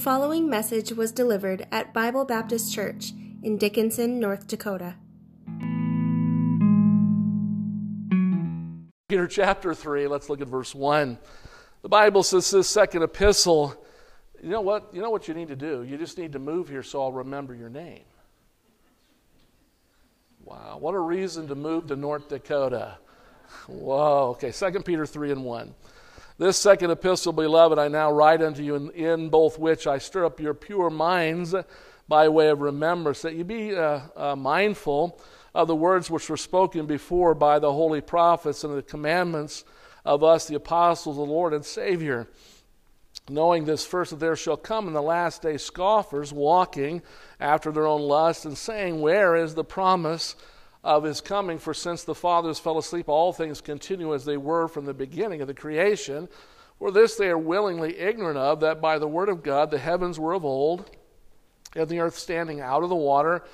following message was delivered at Bible Baptist Church in Dickinson, North Dakota. Peter chapter 3, let's look at verse 1. The Bible says this second epistle, you know what? You know what you need to do? You just need to move here so I'll remember your name. Wow, what a reason to move to North Dakota. Whoa, okay, 2 Peter 3 and 1. This second epistle, beloved, I now write unto you, in, in both which I stir up your pure minds by way of remembrance, that you be uh, uh, mindful of the words which were spoken before by the holy prophets and the commandments of us, the apostles of the Lord and Savior. Knowing this first, that there shall come in the last day scoffers walking after their own lust and saying, Where is the promise of his coming, for since the fathers fell asleep, all things continue as they were from the beginning of the creation. For this they are willingly ignorant of, that by the word of God the heavens were of old, and the earth standing out of the water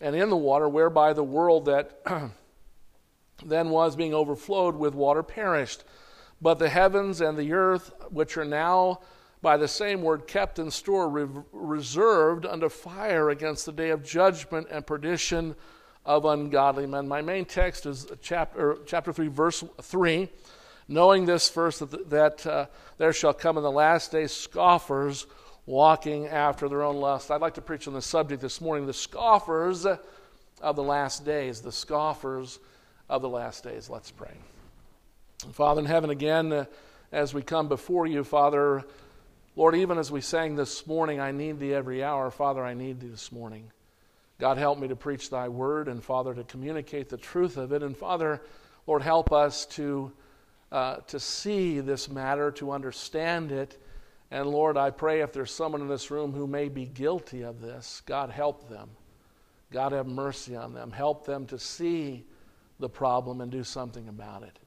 and in the water, whereby the world that then was being overflowed with water perished. But the heavens and the earth, which are now by the same word kept in store, re- reserved unto fire against the day of judgment and perdition of ungodly men. My main text is chapter, chapter 3, verse 3. Knowing this first, that, that uh, there shall come in the last days scoffers walking after their own lust. I'd like to preach on the subject this morning the scoffers of the last days. The scoffers of the last days. Let's pray. Father in heaven, again, uh, as we come before you, Father, Lord, even as we sang this morning, I need thee every hour. Father, I need thee this morning. God, help me to preach thy word, and Father, to communicate the truth of it. And Father, Lord, help us to, uh, to see this matter, to understand it. And Lord, I pray if there's someone in this room who may be guilty of this, God, help them. God, have mercy on them. Help them to see the problem and do something about it.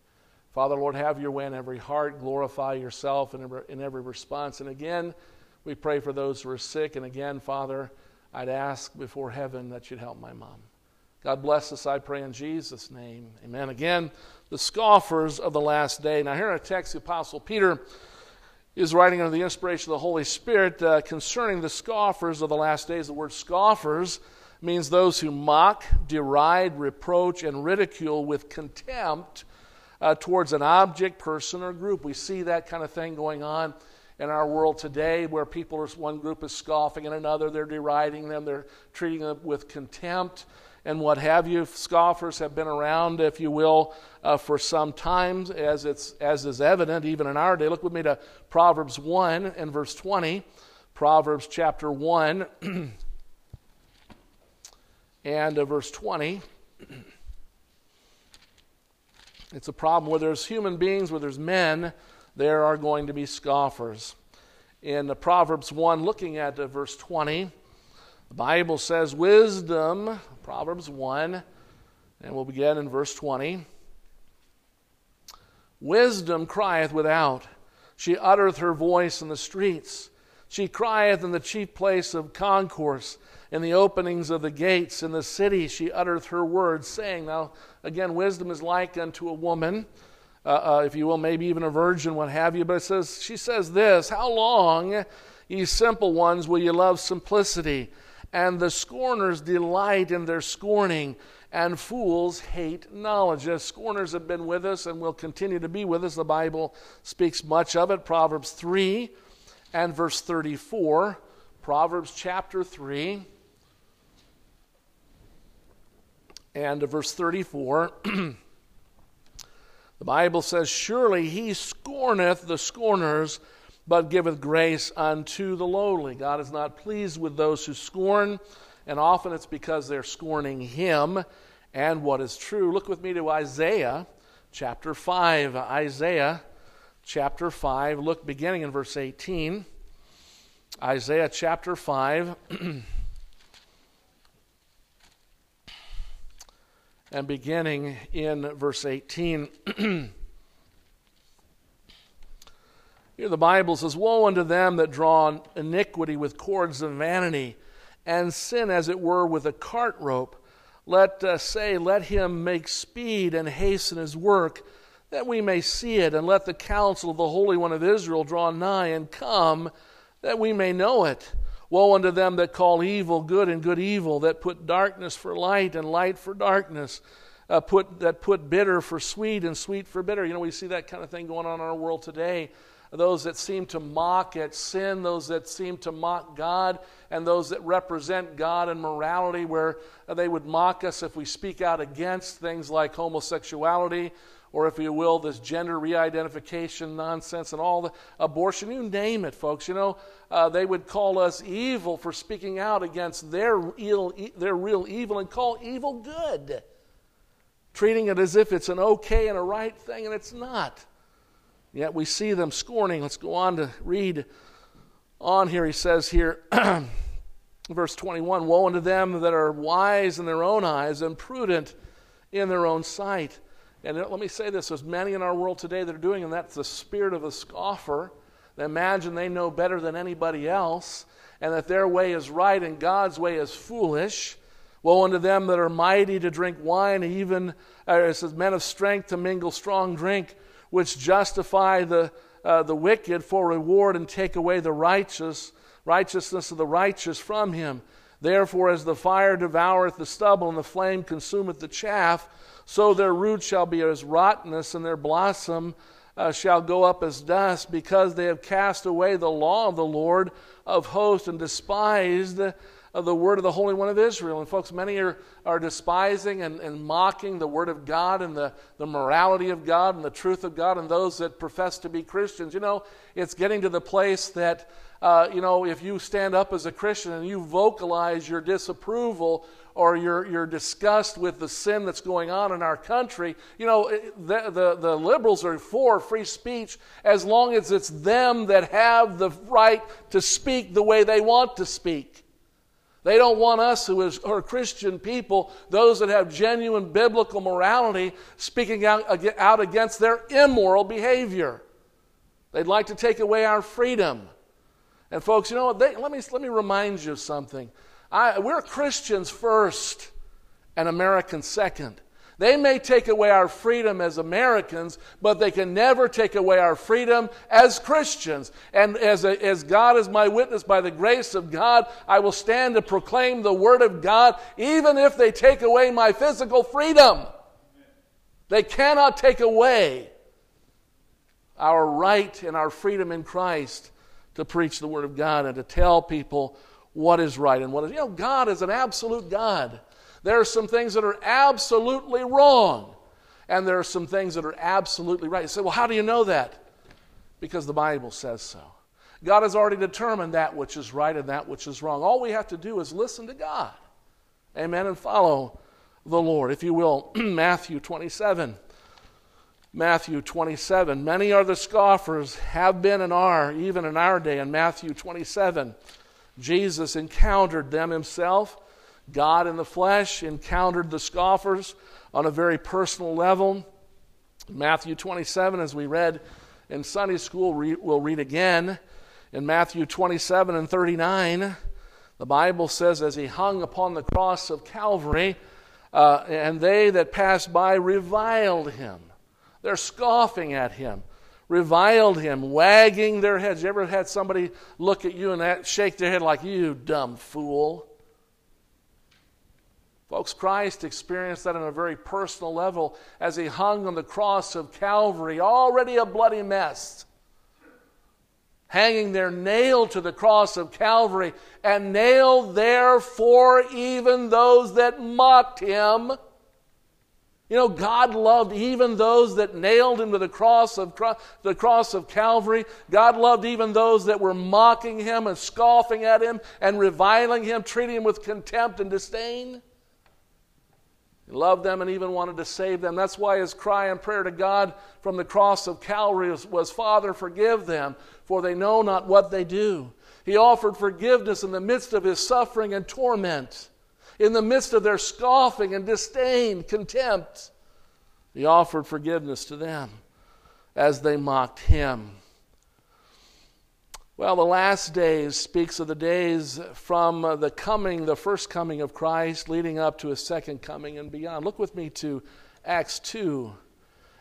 Father, Lord, have your way in every heart. Glorify yourself in every, in every response. And again, we pray for those who are sick. And again, Father, I'd ask before heaven that you'd help my mom. God bless us, I pray in Jesus' name. Amen. Again, the scoffers of the last day. Now, here in a text, the Apostle Peter is writing under the inspiration of the Holy Spirit uh, concerning the scoffers of the last days. The word scoffers means those who mock, deride, reproach, and ridicule with contempt uh, towards an object, person, or group. We see that kind of thing going on in our world today where people are, one group is scoffing and another, they're deriding them, they're treating them with contempt and what have you. Scoffers have been around, if you will, uh, for some time, as, it's, as is evident even in our day. Look with me to Proverbs 1 and verse 20. Proverbs chapter 1 and uh, verse 20. It's a problem where there's human beings, where there's men there are going to be scoffers. In Proverbs 1, looking at uh, verse 20, the Bible says, Wisdom, Proverbs 1, and we'll begin in verse 20. Wisdom crieth without, she uttereth her voice in the streets. She crieth in the chief place of concourse, in the openings of the gates, in the city she uttereth her words, saying, Now, again, wisdom is like unto a woman uh, uh, if you will, maybe even a virgin, what have you. But it says, she says this How long, ye simple ones, will you love simplicity? And the scorners delight in their scorning, and fools hate knowledge. As scorners have been with us and will continue to be with us, the Bible speaks much of it. Proverbs 3 and verse 34. Proverbs chapter 3 and verse 34. The Bible says, Surely he scorneth the scorners, but giveth grace unto the lowly. God is not pleased with those who scorn, and often it's because they're scorning him and what is true. Look with me to Isaiah chapter 5. Isaiah chapter 5, look beginning in verse 18. Isaiah chapter 5. and beginning in verse 18. Here the Bible says, Woe unto them that draw iniquity with cords of vanity, and sin as it were with a cart rope. Let us say, Let him make speed and hasten his work, that we may see it, and let the counsel of the Holy One of Israel draw nigh and come, that we may know it. Woe unto them that call evil good and good evil, that put darkness for light and light for darkness, uh, put, that put bitter for sweet and sweet for bitter. You know, we see that kind of thing going on in our world today. Those that seem to mock at sin, those that seem to mock God, and those that represent God and morality, where they would mock us if we speak out against things like homosexuality or if you will, this gender re identification nonsense and all the abortion, you name it, folks. You know, uh, they would call us evil for speaking out against their, Ill, their real evil and call evil good, treating it as if it's an okay and a right thing, and it's not. Yet we see them scorning. Let's go on to read on here. He says here, verse 21 Woe unto them that are wise in their own eyes and prudent in their own sight and let me say this there's many in our world today that are doing, and that's the spirit of a scoffer. They imagine they know better than anybody else, and that their way is right and God's way is foolish. Woe unto them that are mighty to drink wine, even it says, men of strength to mingle strong drink, which justify the, uh, the wicked for reward and take away the righteous, righteousness of the righteous from him. Therefore, as the fire devoureth the stubble and the flame consumeth the chaff, so their root shall be as rottenness, and their blossom uh, shall go up as dust, because they have cast away the law of the Lord of hosts and despised uh, the word of the Holy One of Israel. And, folks, many are, are despising and, and mocking the word of God and the, the morality of God and the truth of God, and those that profess to be Christians. You know, it's getting to the place that. Uh, you know, if you stand up as a Christian and you vocalize your disapproval or you're, you're disgust with the sin that's going on in our country, you know, the, the, the liberals are for free speech as long as it's them that have the right to speak the way they want to speak. They don't want us who are Christian people, those that have genuine biblical morality, speaking out, out against their immoral behavior. They'd like to take away our freedom. And folks, you know what? They, let, me, let me remind you of something. I, we're Christians first and Americans second. They may take away our freedom as Americans, but they can never take away our freedom as Christians. And as, a, as God is my witness, by the grace of God, I will stand to proclaim the Word of God, even if they take away my physical freedom. They cannot take away our right and our freedom in Christ to preach the Word of God and to tell people what is right and what is. You know, God is an absolute God. There are some things that are absolutely wrong, and there are some things that are absolutely right. You say, well, how do you know that? Because the Bible says so. God has already determined that which is right and that which is wrong. All we have to do is listen to God. Amen. And follow the Lord. If you will, Matthew 27. Matthew 27. Many are the scoffers, have been and are, even in our day, in Matthew 27. Jesus encountered them himself. God in the flesh encountered the scoffers on a very personal level. Matthew 27, as we read in Sunday school, we'll read again. In Matthew 27 and 39, the Bible says, As he hung upon the cross of Calvary, uh, and they that passed by reviled him. They're scoffing at him reviled him, wagging their heads. You ever had somebody look at you and shake their head like, you dumb fool? Folks, Christ experienced that on a very personal level as he hung on the cross of Calvary, already a bloody mess. Hanging there, nailed to the cross of Calvary, and nailed there for even those that mocked him you know, God loved even those that nailed him to the cross of the cross of Calvary. God loved even those that were mocking him and scoffing at him and reviling him, treating him with contempt and disdain. He loved them and even wanted to save them. That's why his cry and prayer to God from the cross of Calvary was, was Father, forgive them, for they know not what they do. He offered forgiveness in the midst of his suffering and torment in the midst of their scoffing and disdain, contempt, he offered forgiveness to them as they mocked him. Well, the last days speaks of the days from the coming, the first coming of Christ, leading up to his second coming and beyond. Look with me to Acts 2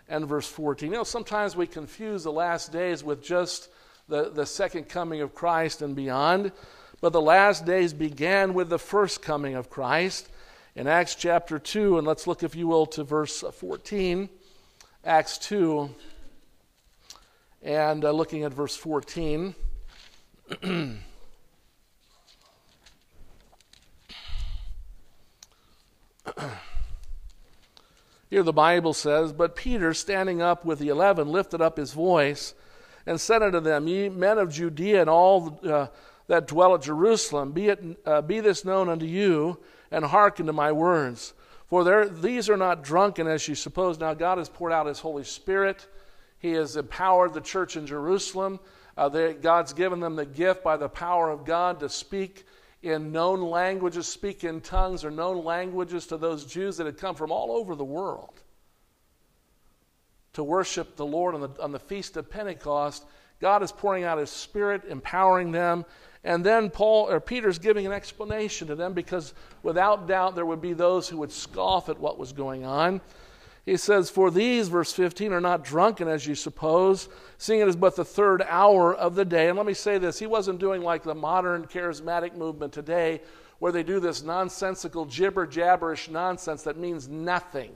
and verse 14. You know, sometimes we confuse the last days with just the, the second coming of Christ and beyond. But the last days began with the first coming of Christ in Acts chapter 2. And let's look, if you will, to verse 14. Acts 2. And uh, looking at verse 14. Here the Bible says, But Peter, standing up with the eleven, lifted up his voice and said unto them, Ye men of Judea and all uh, that dwell at Jerusalem, be, it, uh, be this known unto you, and hearken to my words. For there, these are not drunken as you suppose. Now, God has poured out his Holy Spirit. He has empowered the church in Jerusalem. Uh, they, God's given them the gift by the power of God to speak in known languages, speak in tongues or known languages to those Jews that had come from all over the world to worship the Lord on the, on the Feast of Pentecost. God is pouring out His Spirit, empowering them. And then Paul or Peter's giving an explanation to them because without doubt there would be those who would scoff at what was going on. He says, For these, verse 15, are not drunken as you suppose, seeing it is but the third hour of the day. And let me say this he wasn't doing like the modern charismatic movement today, where they do this nonsensical, gibber jabberish nonsense that means nothing.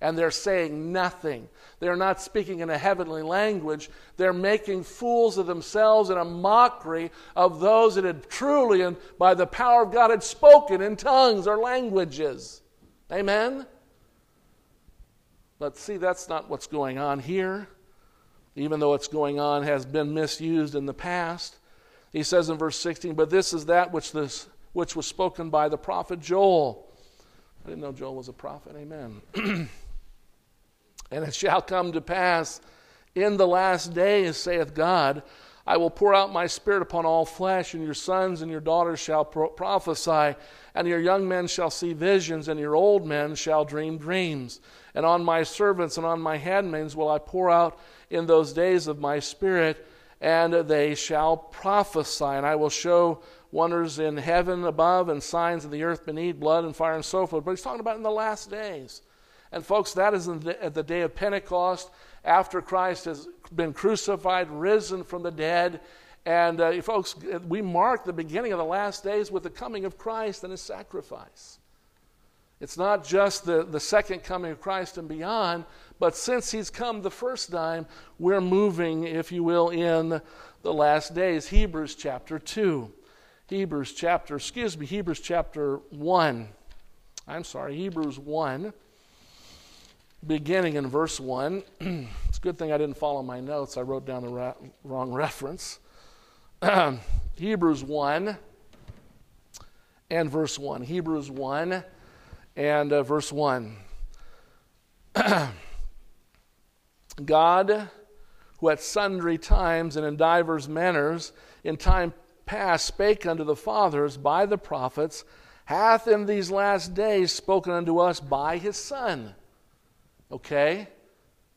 And they're saying nothing. They're not speaking in a heavenly language. They're making fools of themselves and a mockery of those that had truly and by the power of God had spoken in tongues or languages. Amen? But see, that's not what's going on here. Even though what's going on has been misused in the past. He says in verse 16, But this is that which, this, which was spoken by the prophet Joel. I didn't know Joel was a prophet. Amen. and it shall come to pass in the last days, saith God, I will pour out my spirit upon all flesh, and your sons and your daughters shall pro- prophesy, and your young men shall see visions, and your old men shall dream dreams. And on my servants and on my handmaids will I pour out in those days of my spirit, and they shall prophesy. And I will show wonders in heaven above and signs in the earth beneath, blood and fire and so forth. But he's talking about in the last days. And folks, that is at the day of Pentecost after Christ has been crucified, risen from the dead. And uh, folks, we mark the beginning of the last days with the coming of Christ and his sacrifice. It's not just the, the second coming of Christ and beyond, but since he's come the first time, we're moving, if you will, in the last days. Hebrews chapter 2. Hebrews chapter, excuse me, Hebrews chapter 1. I'm sorry, Hebrews 1 beginning in verse 1. it's a good thing I didn't follow my notes. I wrote down the ra- wrong reference. Hebrews 1 and verse 1. Hebrews 1 and uh, verse 1. God, who at sundry times and in divers manners in time past spake unto the fathers by the prophets, hath in these last days spoken unto us by his Son Okay?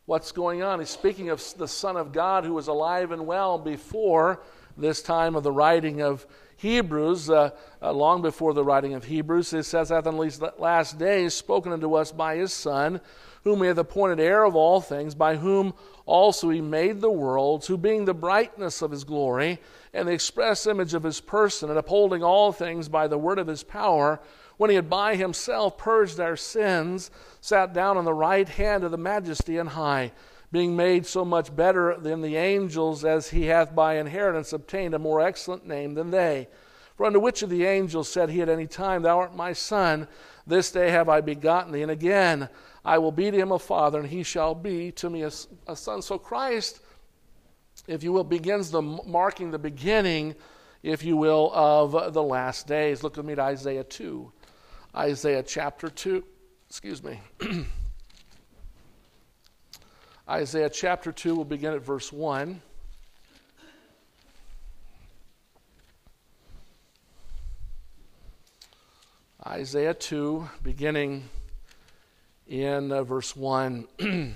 What's going on? He's speaking of the Son of God who was alive and well before this time of the writing of Hebrews, uh, uh, long before the writing of Hebrews. It says, Hath in these last days spoken unto us by his Son, whom he hath appointed heir of all things, by whom also he made the worlds, who being the brightness of his glory, and the express image of his person, and upholding all things by the word of his power, when he had by himself purged our sins, sat down on the right hand of the majesty and high, being made so much better than the angels, as he hath by inheritance obtained a more excellent name than they. For unto which of the angels said he at any time, Thou art my son, this day have I begotten thee, and again I will be to him a father, and he shall be to me a, a son. So Christ, if you will, begins the marking the beginning, if you will, of the last days. Look with me to Isaiah 2. Isaiah chapter 2. Excuse me. Isaiah chapter 2, we'll begin at verse 1. Isaiah 2, beginning in uh, verse 1.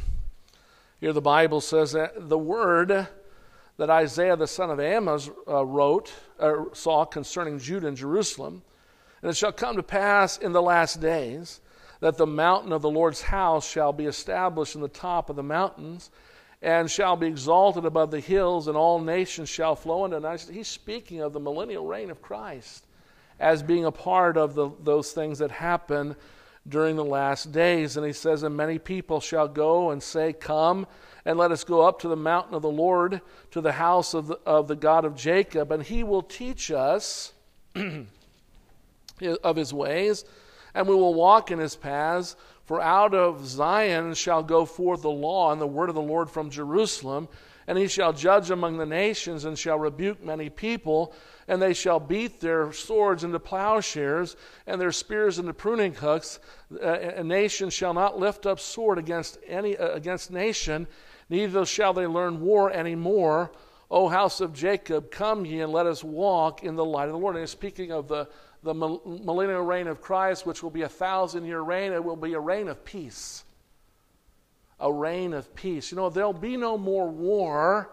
Here the Bible says that the word that Isaiah the son of Amos uh, wrote, or saw concerning Judah and Jerusalem and it shall come to pass in the last days that the mountain of the Lord's house shall be established in the top of the mountains, and shall be exalted above the hills, and all nations shall flow into it. He's speaking of the millennial reign of Christ as being a part of the, those things that happen during the last days. And he says, And many people shall go and say, Come and let us go up to the mountain of the Lord, to the house of the, of the God of Jacob, and he will teach us of his ways, and we will walk in his paths. For out of Zion shall go forth the law and the word of the Lord from Jerusalem, and he shall judge among the nations and shall rebuke many people and they shall beat their swords into plowshares and their spears into pruning hooks. a nation shall not lift up sword against any uh, against nation, neither shall they learn war any more. O house of Jacob, come ye and let us walk in the light of the Lord. And he's speaking of the, the millennial reign of Christ, which will be a thousand year reign. It will be a reign of peace. A reign of peace. You know, there'll be no more war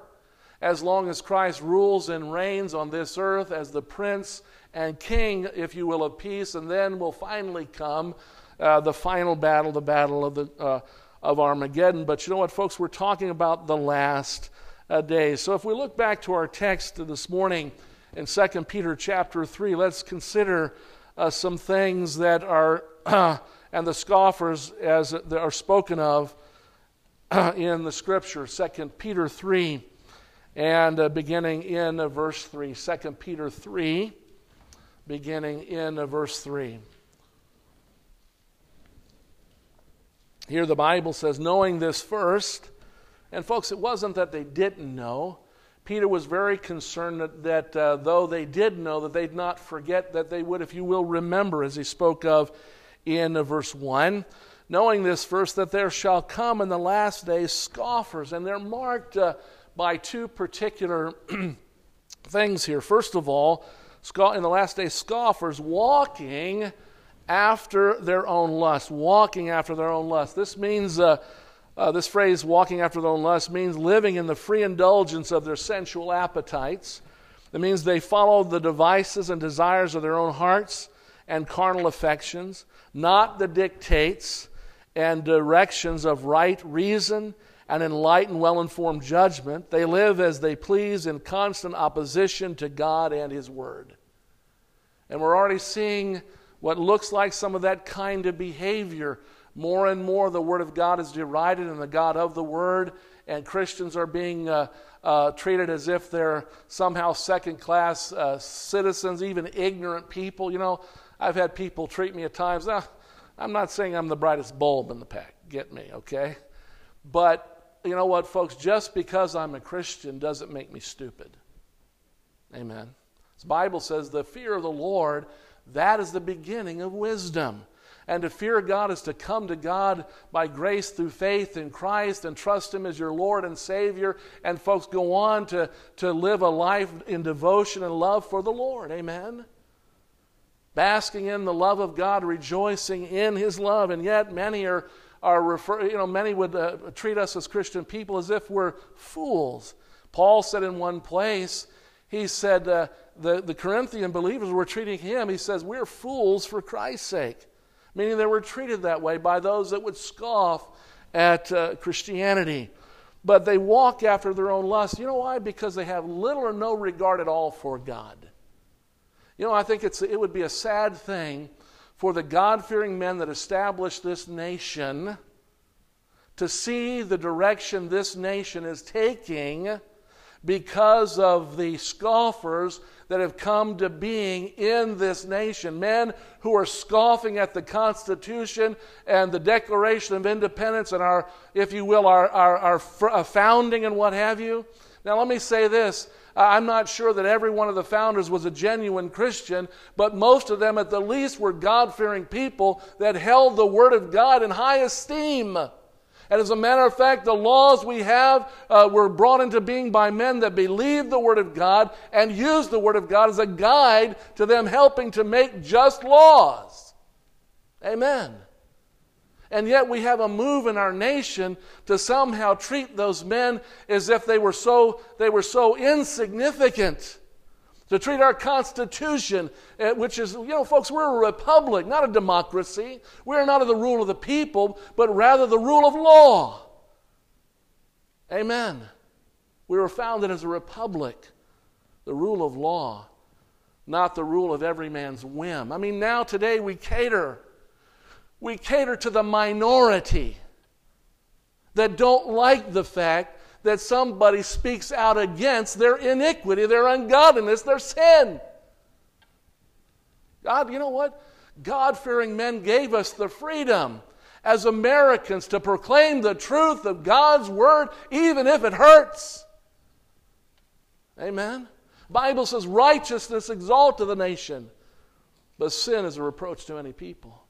as long as Christ rules and reigns on this earth as the Prince and King, if you will, of peace. And then will finally come uh, the final battle, the battle of, the, uh, of Armageddon. But you know what, folks? We're talking about the last uh, days. So if we look back to our text this morning in 2 Peter chapter 3, let's consider uh, some things that are, and the scoffers as are spoken of in the scripture. 2 Peter 3 and uh, beginning in uh, verse 3. 2 Peter 3, beginning in uh, verse 3. Here the Bible says, knowing this first, and folks, it wasn't that they didn't know. Peter was very concerned that, that uh, though they did know, that they'd not forget, that they would, if you will, remember, as he spoke of in uh, verse 1. Knowing this verse, that there shall come in the last days scoffers, and they're marked uh, by two particular things here. First of all, in the last days, scoffers walking after their own lust. Walking after their own lust. This means, uh, this phrase, walking after their own lust, means living in the free indulgence of their sensual appetites. It means they follow the devices and desires of their own hearts and carnal affections, not the dictates and directions of right reason and enlightened, well informed judgment. They live as they please in constant opposition to God and His Word. And we're already seeing what looks like some of that kind of behavior. More and more, the Word of God is derided and the God of the Word, and Christians are being uh, uh, treated as if they're somehow second class uh, citizens, even ignorant people. You know, I've had people treat me at times. I'm not saying I'm the brightest bulb in the pack, get me, okay? But you know what, folks? Just because I'm a Christian doesn't make me stupid. Amen. The Bible says the fear of the Lord, that is the beginning of wisdom. And to fear God is to come to God by grace through faith in Christ and trust Him as your Lord and Savior. And folks go on to, to live a life in devotion and love for the Lord. Amen. Basking in the love of God, rejoicing in His love. And yet many are are refer, you know, many would uh, treat us as Christian people as if we're fools. Paul said in one place, he said uh, the, the Corinthian believers were treating him, he says, we're fools for Christ's sake. Meaning they were treated that way by those that would scoff at uh, Christianity. But they walk after their own lust. You know why? Because they have little or no regard at all for God. You know, I think it's, it would be a sad thing for the God fearing men that established this nation to see the direction this nation is taking because of the scoffers that have come to being in this nation. Men who are scoffing at the Constitution and the Declaration of Independence and our, if you will, our, our, our uh, founding and what have you. Now, let me say this I'm not sure that every one of the founders was a genuine Christian, but most of them, at the least, were God fearing people that held the Word of God in high esteem. And as a matter of fact, the laws we have uh, were brought into being by men that believed the Word of God and used the Word of God as a guide to them helping to make just laws. Amen. And yet we have a move in our nation to somehow treat those men as if they were so, they were so insignificant. To treat our Constitution, eh, which is, you know, folks, we're a republic, not a democracy. We're not of the rule of the people, but rather the rule of law. Amen. We were founded as a republic, the rule of law, not the rule of every man's whim. I mean, now today we cater. We cater to the minority that don't like the fact that somebody speaks out against their iniquity, their ungodliness, their sin. God, you know what? God fearing men gave us the freedom as Americans to proclaim the truth of God's word, even if it hurts. Amen. Bible says righteousness exalteth the nation, but sin is a reproach to any people.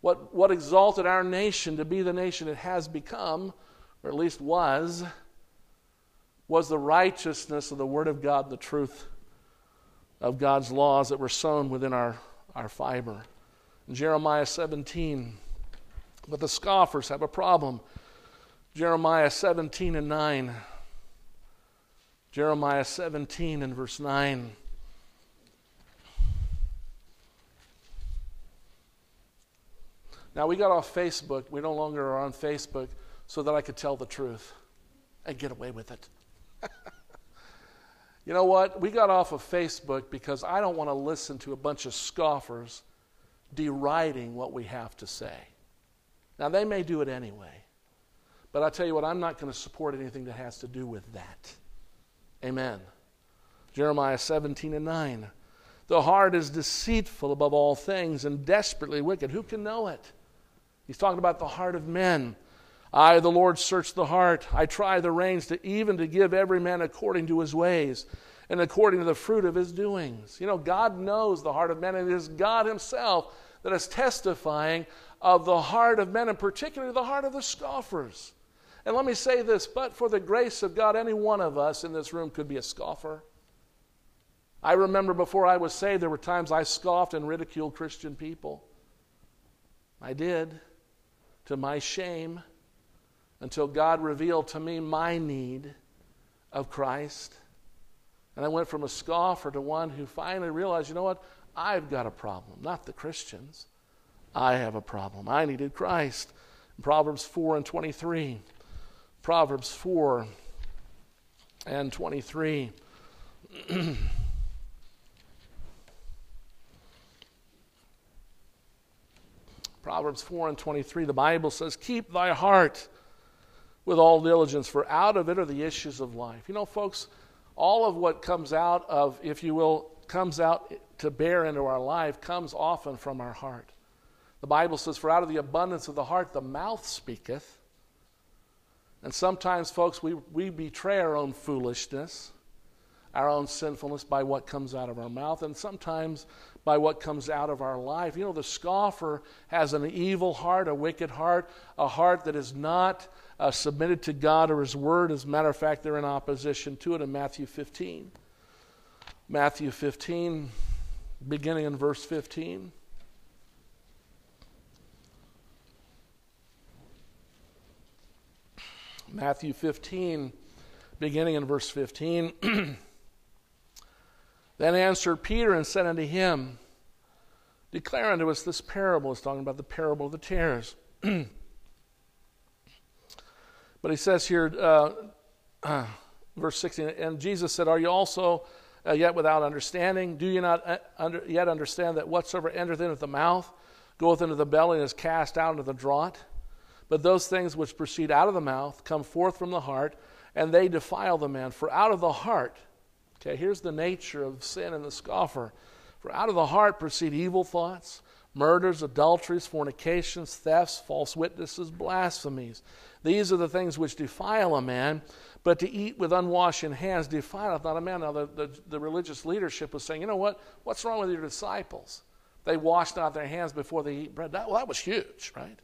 What, what exalted our nation to be the nation it has become, or at least was, was the righteousness of the Word of God, the truth of God's laws that were sown within our, our fiber. In Jeremiah 17, but the scoffers have a problem. Jeremiah 17 and 9. Jeremiah 17 and verse 9. Now, we got off Facebook. We no longer are on Facebook so that I could tell the truth and get away with it. you know what? We got off of Facebook because I don't want to listen to a bunch of scoffers deriding what we have to say. Now, they may do it anyway. But I tell you what, I'm not going to support anything that has to do with that. Amen. Jeremiah 17 and 9. The heart is deceitful above all things and desperately wicked. Who can know it? He's talking about the heart of men. I, the Lord, search the heart. I try the reins to even to give every man according to his ways and according to the fruit of his doings. You know, God knows the heart of men, and it is God Himself that is testifying of the heart of men, and particularly the heart of the scoffers. And let me say this but for the grace of God, any one of us in this room could be a scoffer. I remember before I was saved, there were times I scoffed and ridiculed Christian people. I did, to my shame, until God revealed to me my need of Christ. And I went from a scoffer to one who finally realized, you know what? I've got a problem, not the Christians. I have a problem. I needed Christ. Proverbs 4 and 23. Proverbs 4 and 23. Proverbs 4 and 23, the Bible says, Keep thy heart with all diligence, for out of it are the issues of life. You know, folks, all of what comes out of, if you will, comes out to bear into our life comes often from our heart. The Bible says, For out of the abundance of the heart the mouth speaketh. And sometimes, folks, we, we betray our own foolishness, our own sinfulness by what comes out of our mouth, and sometimes by what comes out of our life. You know, the scoffer has an evil heart, a wicked heart, a heart that is not uh, submitted to God or His Word. As a matter of fact, they're in opposition to it in Matthew 15. Matthew 15, beginning in verse 15. Matthew 15, beginning in verse 15. then answered Peter and said unto him, Declare unto us this parable. It's talking about the parable of the tares. but he says here, uh, verse 16, and Jesus said, Are you also uh, yet without understanding? Do you not uh, under, yet understand that whatsoever entereth into the mouth goeth into the belly and is cast out into the draught? But those things which proceed out of the mouth come forth from the heart, and they defile the man. For out of the heart, okay, here's the nature of sin and the scoffer. For out of the heart proceed evil thoughts, murders, adulteries, fornications, thefts, false witnesses, blasphemies. These are the things which defile a man, but to eat with unwashen hands defileth not a man. Now, the, the, the religious leadership was saying, you know what? What's wrong with your disciples? They washed not their hands before they eat bread. That, well, that was huge, right?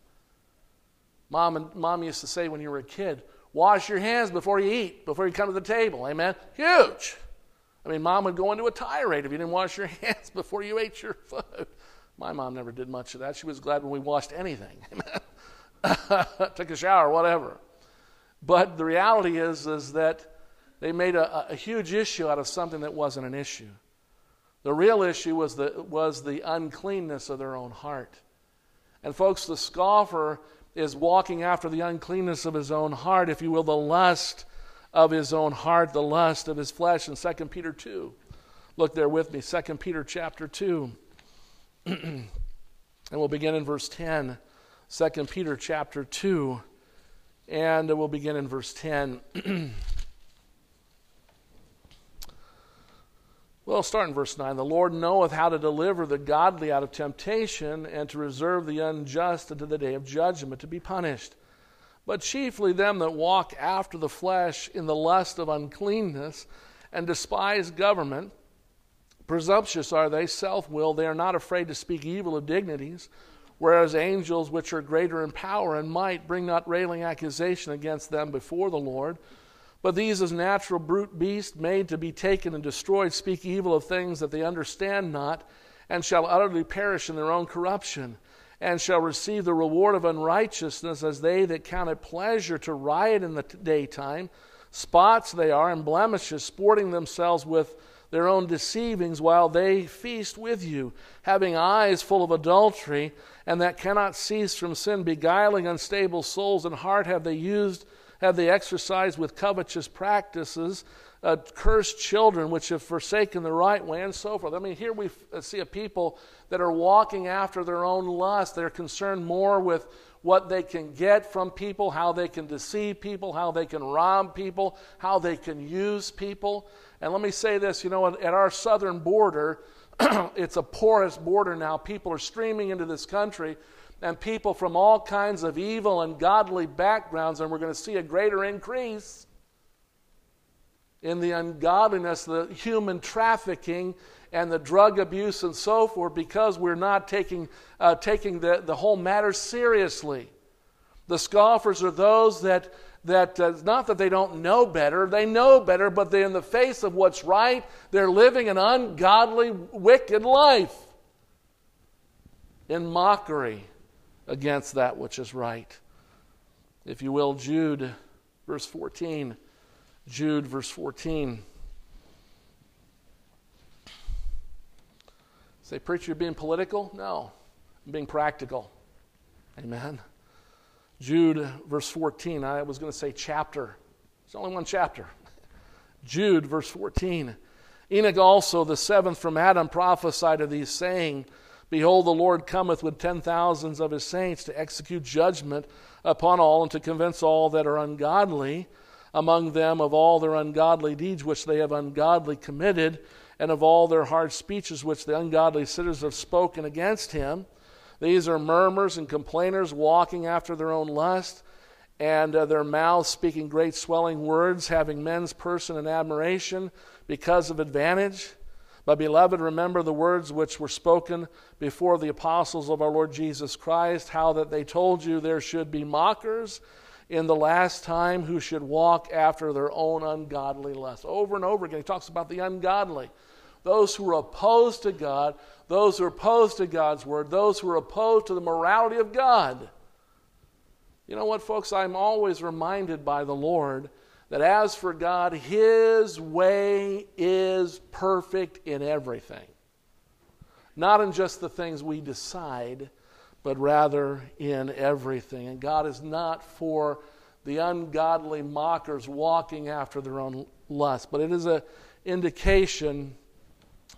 Mom and mom used to say when you were a kid, wash your hands before you eat, before you come to the table. Amen. Huge. I mean, mom would go into a tirade if you didn't wash your hands before you ate your food. My mom never did much of that. She was glad when we washed anything. Took a shower, whatever. But the reality is, is that they made a, a huge issue out of something that wasn't an issue. The real issue was the, was the uncleanness of their own heart. And folks, the scoffer is walking after the uncleanness of his own heart, if you will, the lust of his own heart, the lust of his flesh in 2 Peter 2. Look there with me, 2 Peter chapter 2. and we'll begin in verse 10. 2 Peter chapter 2. And we'll begin in verse 10. Well, start in verse 9. The Lord knoweth how to deliver the godly out of temptation and to reserve the unjust unto the day of judgment to be punished. But chiefly them that walk after the flesh in the lust of uncleanness and despise government. Presumptuous are they, self willed. They are not afraid to speak evil of dignities, whereas angels, which are greater in power and might, bring not railing accusation against them before the Lord. But these, as natural brute beasts made to be taken and destroyed, speak evil of things that they understand not, and shall utterly perish in their own corruption, and shall receive the reward of unrighteousness as they that count it pleasure to riot in the daytime. Spots they are and blemishes, sporting themselves with their own deceivings while they feast with you, having eyes full of adultery, and that cannot cease from sin, beguiling unstable souls, and heart have they used have they exercised with covetous practices, uh, cursed children which have forsaken the right way, and so forth. I mean, here we uh, see a people that are walking after their own lust. They're concerned more with what they can get from people, how they can deceive people, how they can rob people, how they can use people. And let me say this you know, at our southern border, it's a porous border now. People are streaming into this country and people from all kinds of evil and godly backgrounds, and we're going to see a greater increase in the ungodliness, the human trafficking, and the drug abuse and so forth because we're not taking, uh, taking the, the whole matter seriously. The scoffers are those that, that uh, not that they don't know better, they know better, but they in the face of what's right, they're living an ungodly, wicked life in mockery against that which is right. If you will, Jude, verse 14. Jude, verse 14. Say, preacher, you're being political? No, I'm being practical. Amen. Jude, verse 14. I was going to say chapter. It's only one chapter. Jude, verse 14. Enoch also, the seventh from Adam, prophesied of these, saying, Behold, the Lord cometh with ten thousands of his saints to execute judgment upon all and to convince all that are ungodly among them of all their ungodly deeds which they have ungodly committed, and of all their hard speeches which the ungodly sinners have spoken against him. These are murmurs and complainers, walking after their own lust, and uh, their mouths speaking great swelling words, having men's person in admiration because of advantage. But, beloved, remember the words which were spoken before the apostles of our Lord Jesus Christ, how that they told you there should be mockers in the last time who should walk after their own ungodly lust. Over and over again, he talks about the ungodly. Those who are opposed to God, those who are opposed to God's word, those who are opposed to the morality of God. You know what, folks? I'm always reminded by the Lord that as for God, His way is perfect in everything. Not in just the things we decide, but rather in everything. And God is not for the ungodly mockers walking after their own lust, but it is an indication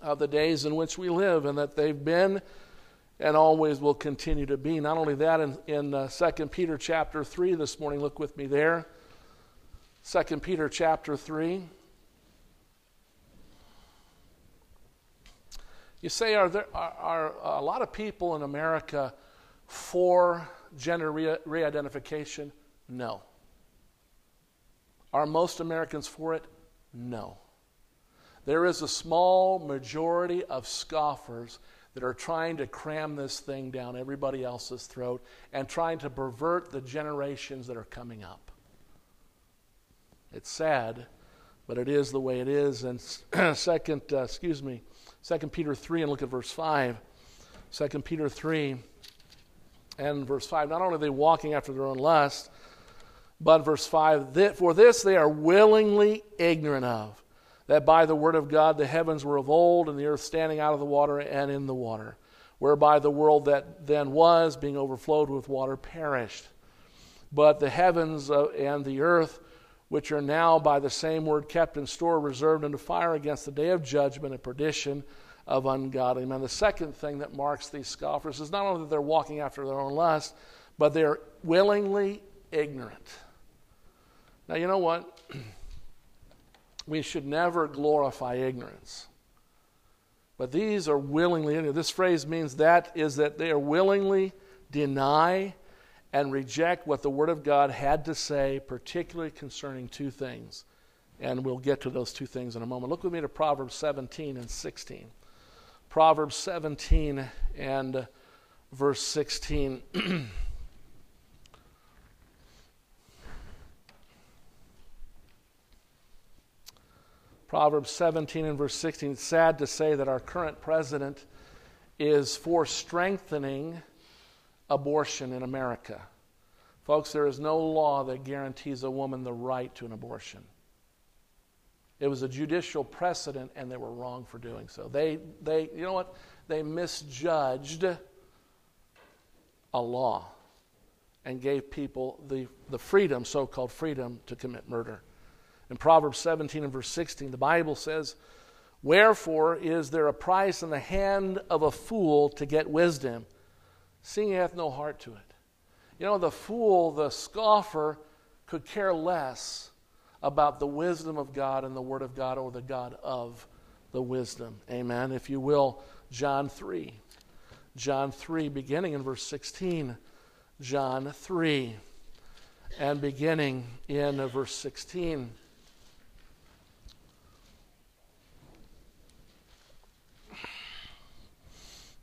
of the days in which we live and that they've been and always will continue to be. Not only that, in, in uh, 2 Peter chapter 3 this morning, look with me there. 2 Peter chapter 3. You say, are there are, are a lot of people in America for gender re identification? No. Are most Americans for it? No. There is a small majority of scoffers that are trying to cram this thing down everybody else's throat and trying to pervert the generations that are coming up. It's sad, but it is the way it is. And second, uh, excuse me, Second Peter three, and look at verse five. Second Peter three, and verse five. Not only are they walking after their own lust, but verse five. For this they are willingly ignorant of, that by the word of God the heavens were of old, and the earth standing out of the water and in the water, whereby the world that then was, being overflowed with water, perished. but the heavens uh, and the earth, which are now by the same word kept in store, reserved unto fire against the day of judgment and perdition of ungodly men. The second thing that marks these scoffers is not only that they're walking after their own lust, but they're willingly ignorant. Now, you know what? we should never glorify ignorance. But these are willingly, this phrase means that is that they are willingly deny and reject what the Word of God had to say, particularly concerning two things. And we'll get to those two things in a moment. Look with me to Proverbs 17 and 16. Proverbs 17 and verse 16. Proverbs 17 and verse 16. It's sad to say that our current president is for strengthening abortion in America. Folks, there is no law that guarantees a woman the right to an abortion. It was a judicial precedent, and they were wrong for doing so. They, they, you know what? They misjudged a law and gave people the, the freedom, so called freedom, to commit murder. In Proverbs 17 and verse 16, the Bible says, Wherefore is there a price in the hand of a fool to get wisdom, seeing he hath no heart to it? You know, the fool, the scoffer, could care less about the wisdom of God and the Word of God or the God of the wisdom. Amen. If you will, John 3. John 3, beginning in verse 16. John 3, and beginning in verse 16.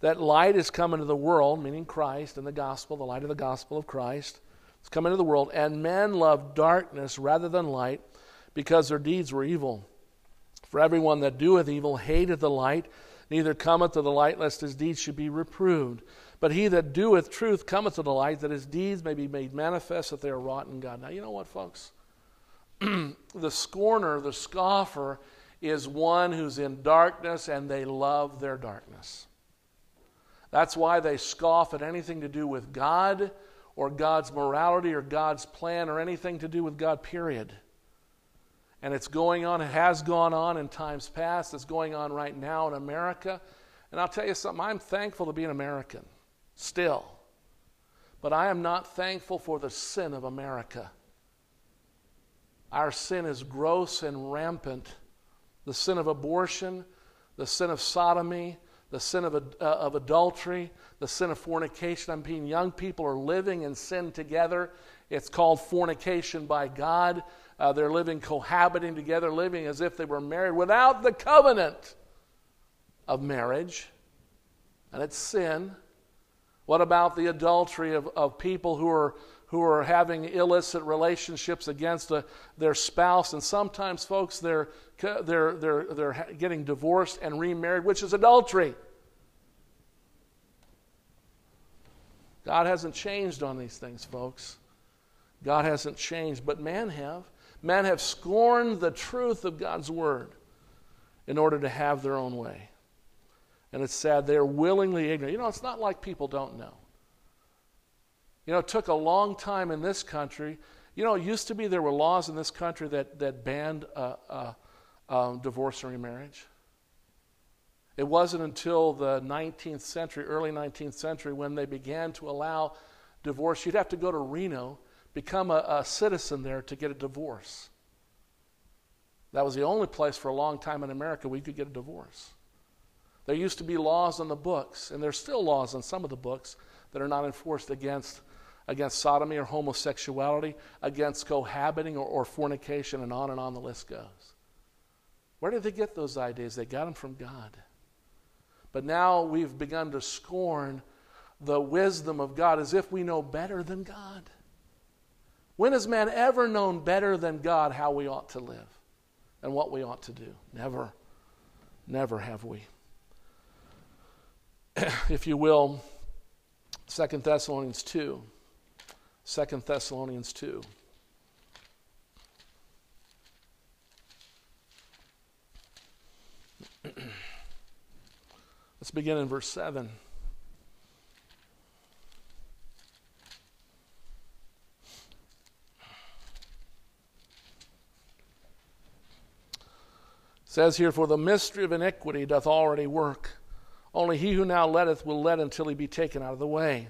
that light has come into the world, meaning Christ and the gospel, the light of the gospel of Christ, has come into the world, and men love darkness rather than light because their deeds were evil. For everyone that doeth evil hateth the light, neither cometh to the light, lest his deeds should be reproved. But he that doeth truth cometh to the light, that his deeds may be made manifest that they are wrought in God. Now, you know what, folks? the scorner, the scoffer, is one who's in darkness and they love their darkness. That's why they scoff at anything to do with God or God's morality or God's plan or anything to do with God, period. And it's going on, it has gone on in times past, it's going on right now in America. And I'll tell you something, I'm thankful to be an American, still. But I am not thankful for the sin of America. Our sin is gross and rampant. The sin of abortion, the sin of sodomy, the sin of, uh, of adultery, the sin of fornication. I mean, young people are living in sin together. It's called fornication by God. Uh, they're living cohabiting together, living as if they were married without the covenant of marriage. And it's sin. What about the adultery of, of people who are, who are having illicit relationships against a, uh, their spouse? And sometimes, folks, they're, they're, they're, they're getting divorced and remarried, which is adultery. God hasn't changed on these things, folks. God hasn't changed, but man have. Men have scorned the truth of God's word in order to have their own way. And it's sad they're willingly ignorant. You know, it's not like people don't know. You know, it took a long time in this country. You know, it used to be there were laws in this country that, that banned uh, uh, um, divorce and remarriage. It wasn't until the 19th century, early 19th century, when they began to allow divorce. You'd have to go to Reno become a, a citizen there to get a divorce. That was the only place for a long time in America we could get a divorce. There used to be laws on the books, and there's still laws on some of the books that are not enforced against, against sodomy or homosexuality, against cohabiting or, or fornication, and on and on the list goes. Where did they get those ideas? They got them from God. But now we've begun to scorn the wisdom of God as if we know better than God. When has man ever known better than God how we ought to live and what we ought to do? Never. Never have we. if you will, Second Thessalonians 2. 2 Thessalonians 2. Let's begin in verse 7. says here, For the mystery of iniquity doth already work. Only he who now letteth will let until he be taken out of the way.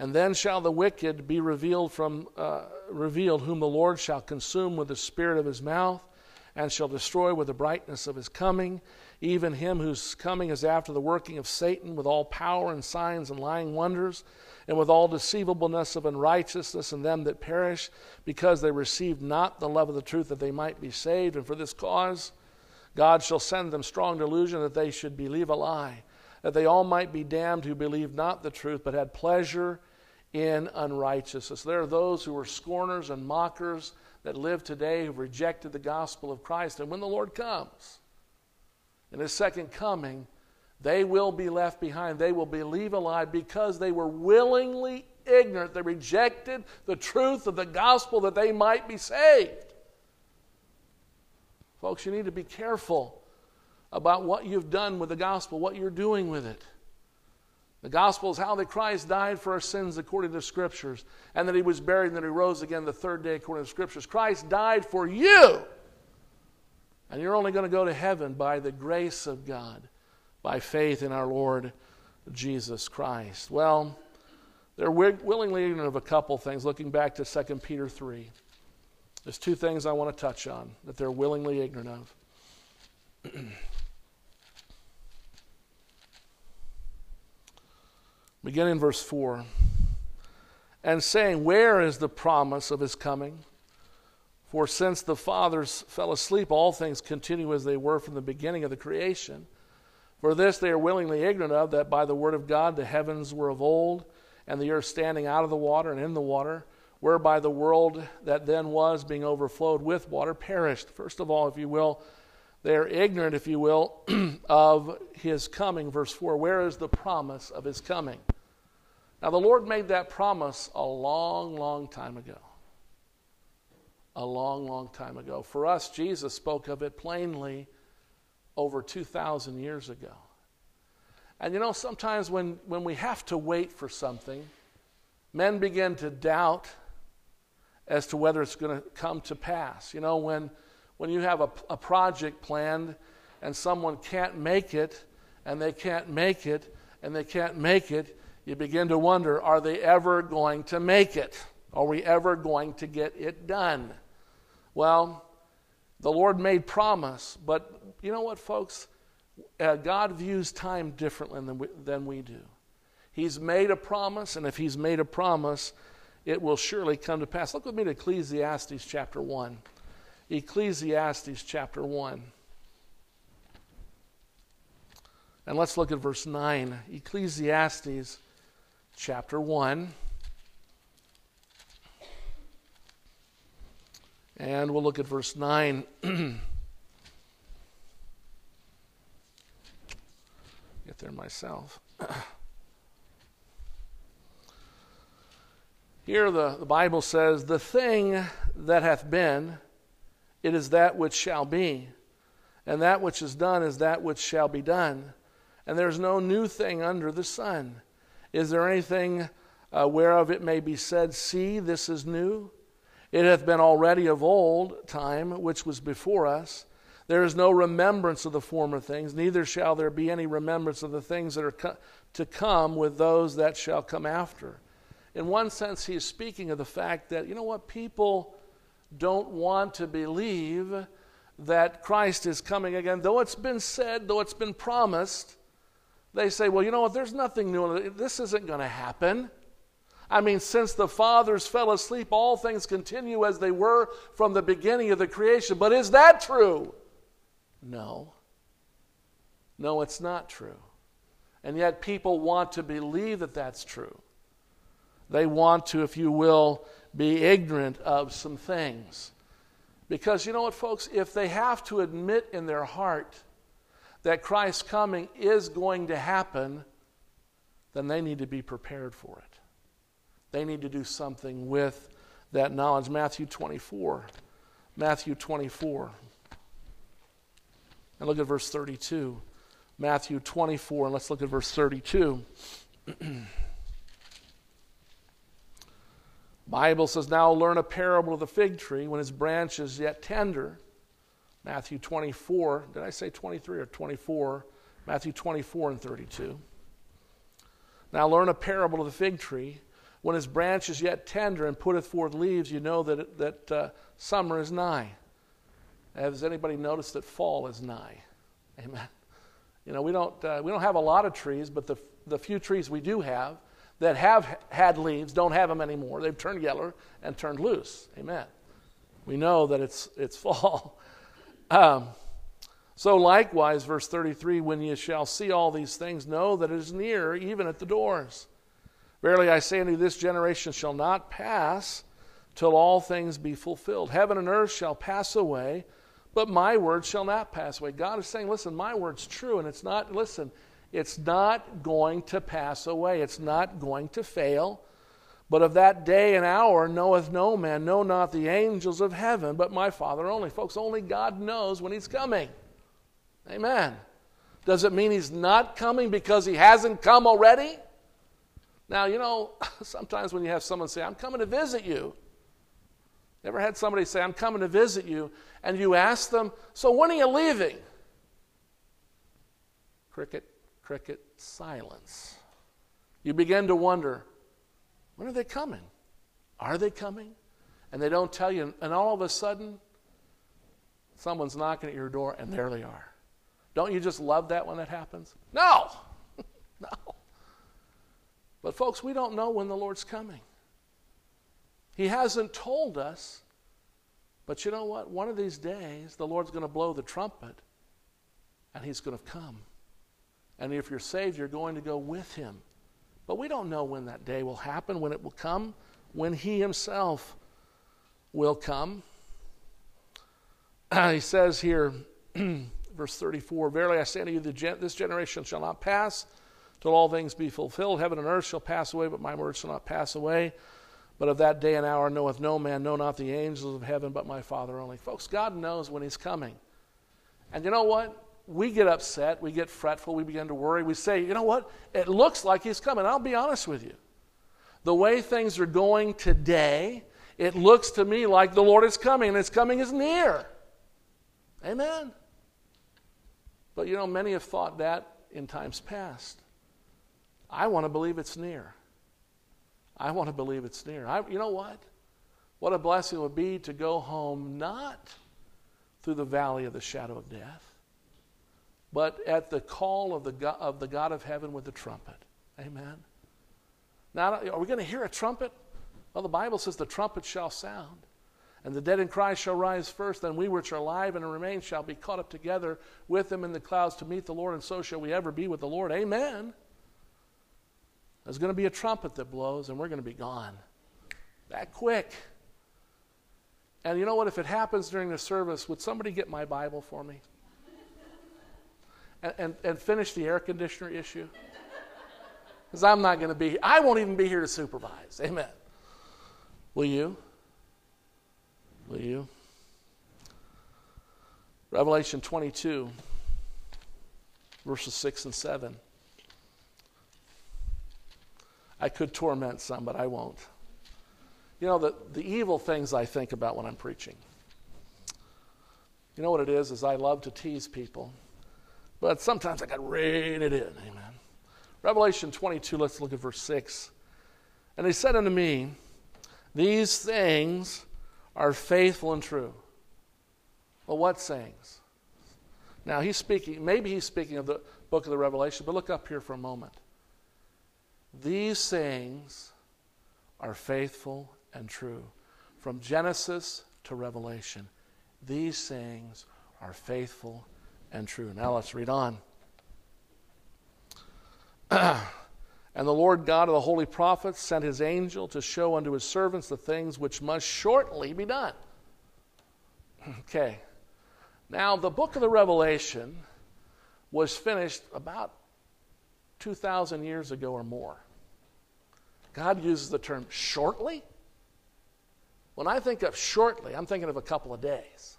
And then shall the wicked be revealed from uh, revealed, whom the Lord shall consume with the spirit of his mouth, and shall destroy with the brightness of his coming, even him whose coming is after the working of Satan, with all power and signs and lying wonders, and with all deceivableness of unrighteousness in them that perish, because they received not the love of the truth that they might be saved. And for this cause God shall send them strong delusion that they should believe a lie, that they all might be damned who believed not the truth, but had pleasure in unrighteousness. There are those who are scorners and mockers that live today who've rejected the gospel of Christ. And when the Lord comes, in his second coming, they will be left behind. They will believe a lie because they were willingly ignorant. They rejected the truth of the gospel that they might be saved. Folks, you need to be careful about what you've done with the gospel, what you're doing with it. The gospel is how that Christ died for our sins according to the scriptures, and that he was buried and that he rose again the third day according to the scriptures. Christ died for you. And you're only going to go to heaven by the grace of God, by faith in our Lord Jesus Christ. Well, they're willingly ignorant of a couple things, looking back to 2 Peter 3. There's two things I want to touch on that they're willingly ignorant of. Beginning in verse 4 and saying, Where is the promise of his coming? For since the fathers fell asleep, all things continue as they were from the beginning of the creation. For this they are willingly ignorant of, that by the word of God the heavens were of old, and the earth standing out of the water and in the water, whereby the world that then was, being overflowed with water, perished. First of all, if you will, they are ignorant, if you will, of his coming. Verse 4 Where is the promise of his coming? Now, the Lord made that promise a long, long time ago. A long, long time ago. For us, Jesus spoke of it plainly over 2,000 years ago. And you know, sometimes when, when we have to wait for something, men begin to doubt as to whether it's going to come to pass. You know, when, when you have a, a project planned and someone can't make it, and they can't make it, and they can't make it, you begin to wonder are they ever going to make it? Are we ever going to get it done? Well, the Lord made promise, but you know what, folks? Uh, God views time differently than we, than we do. He's made a promise, and if He's made a promise, it will surely come to pass. Look with me to Ecclesiastes chapter 1. Ecclesiastes chapter 1. And let's look at verse 9. Ecclesiastes chapter 1. And we'll look at verse 9. Get there myself. Here the, the Bible says, The thing that hath been, it is that which shall be. And that which is done is that which shall be done. And there is no new thing under the sun. Is there anything uh, whereof it may be said, See, this is new? It hath been already of old time, which was before us. There is no remembrance of the former things, neither shall there be any remembrance of the things that are co- to come with those that shall come after. In one sense, he is speaking of the fact that, you know what, people don't want to believe that Christ is coming again. Though it's been said, though it's been promised, they say, well, you know what, there's nothing new. This isn't going to happen. I mean, since the fathers fell asleep, all things continue as they were from the beginning of the creation. But is that true? No. No, it's not true. And yet people want to believe that that's true. They want to, if you will, be ignorant of some things. Because you know what, folks? If they have to admit in their heart that Christ's coming is going to happen, then they need to be prepared for it. They need to do something with that knowledge. Matthew 24. Matthew 24. And look at verse 32. Matthew 24, and let's look at verse 32. Bible says, Now learn a parable of the fig tree when its branch is yet tender. Matthew 24. Did I say 23 or 24? Matthew 24 and 32. Now learn a parable of the fig tree. When his branch is yet tender and putteth forth leaves, you know that, that uh, summer is nigh. Has anybody noticed that fall is nigh? Amen. You know, we don't, uh, we don't have a lot of trees, but the, the few trees we do have that have had leaves don't have them anymore. They've turned yellow and turned loose. Amen. We know that it's, it's fall. Um, so, likewise, verse 33 when ye shall see all these things, know that it is near, even at the doors. Verily I say unto you, this generation shall not pass till all things be fulfilled. Heaven and earth shall pass away, but my word shall not pass away. God is saying, listen, my word's true, and it's not, listen, it's not going to pass away. It's not going to fail. But of that day and hour knoweth no man, no, not the angels of heaven, but my Father only. Folks, only God knows when He's coming. Amen. Does it mean He's not coming because He hasn't come already? Now, you know, sometimes when you have someone say, I'm coming to visit you, Ever had somebody say, I'm coming to visit you, and you ask them, So when are you leaving? Cricket, cricket, silence. You begin to wonder, when are they coming? Are they coming? And they don't tell you, and all of a sudden, someone's knocking at your door, and there they are. Don't you just love that when that happens? No! no. But, folks, we don't know when the Lord's coming. He hasn't told us. But you know what? One of these days, the Lord's going to blow the trumpet and He's going to come. And if you're saved, you're going to go with Him. But we don't know when that day will happen, when it will come, when He Himself will come. he says here, verse 34 Verily I say unto you, this generation shall not pass till all things be fulfilled. Heaven and earth shall pass away, but my word shall not pass away. But of that day and hour knoweth no man, no, not the angels of heaven, but my Father only. Folks, God knows when He's coming. And you know what? We get upset, we get fretful, we begin to worry. We say, you know what? It looks like He's coming. I'll be honest with you. The way things are going today, it looks to me like the Lord is coming, and His coming is near. Amen. But you know, many have thought that in times past. I want to believe it's near. I want to believe it's near. I, you know what? What a blessing it would be to go home not through the valley of the shadow of death, but at the call of the God, of the God of heaven with the trumpet. Amen. Now, are we going to hear a trumpet? Well, the Bible says the trumpet shall sound, and the dead in Christ shall rise first. Then we which are alive and remain shall be caught up together with them in the clouds to meet the Lord, and so shall we ever be with the Lord. Amen. There's going to be a trumpet that blows, and we're going to be gone. That quick. And you know what? If it happens during the service, would somebody get my Bible for me? And, and, and finish the air conditioner issue? Because I'm not going to be, I won't even be here to supervise. Amen. Will you? Will you? Revelation 22, verses 6 and 7. I could torment some, but I won't. You know, the, the evil things I think about when I'm preaching. You know what it is, is I love to tease people. But sometimes I got to rein it in. Amen. Revelation 22, let's look at verse 6. And he said unto me, These things are faithful and true. Well, what sayings? Now he's speaking, maybe he's speaking of the book of the Revelation, but look up here for a moment. These sayings are faithful and true. From Genesis to Revelation, these sayings are faithful and true. Now let's read on. And the Lord God of the holy prophets sent his angel to show unto his servants the things which must shortly be done. Okay. Now, the book of the Revelation was finished about 2,000 years ago or more. God uses the term shortly. When I think of shortly, I'm thinking of a couple of days.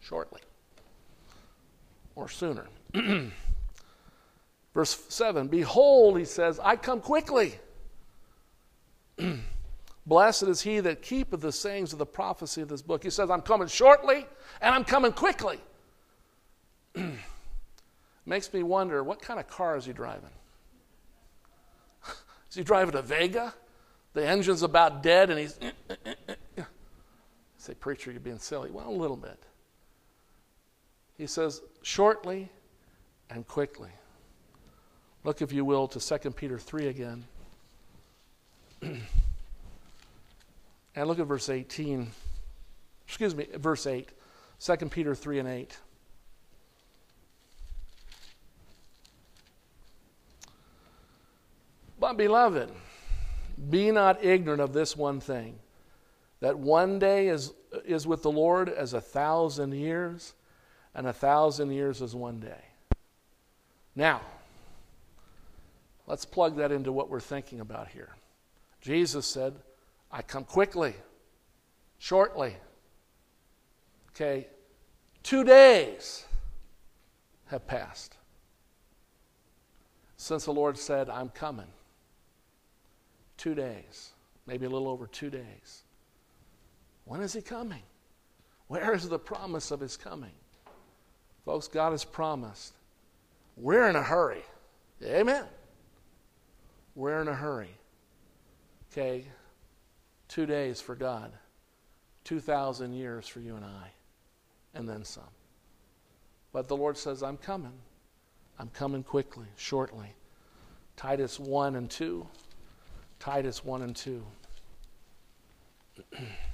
Shortly. Or sooner. Verse 7 Behold, he says, I come quickly. Blessed is he that keepeth the sayings of the prophecy of this book. He says, I'm coming shortly and I'm coming quickly. Makes me wonder what kind of car is he driving? is he driving a Vega? The engine's about dead and he's. say, Preacher, you're being silly. Well, a little bit. He says, shortly and quickly. Look, if you will, to 2 Peter 3 again. and look at verse 18. Excuse me, verse 8. 2 Peter 3 and 8. But, beloved, be not ignorant of this one thing that one day is, is with the Lord as a thousand years, and a thousand years is one day. Now, Let's plug that into what we're thinking about here. Jesus said, I come quickly, shortly. Okay, two days have passed since the Lord said, I'm coming. Two days, maybe a little over two days. When is He coming? Where is the promise of His coming? Folks, God has promised. We're in a hurry. Amen. We're in a hurry. Okay? Two days for God, 2,000 years for you and I, and then some. But the Lord says, I'm coming. I'm coming quickly, shortly. Titus 1 and 2. Titus 1 and 2.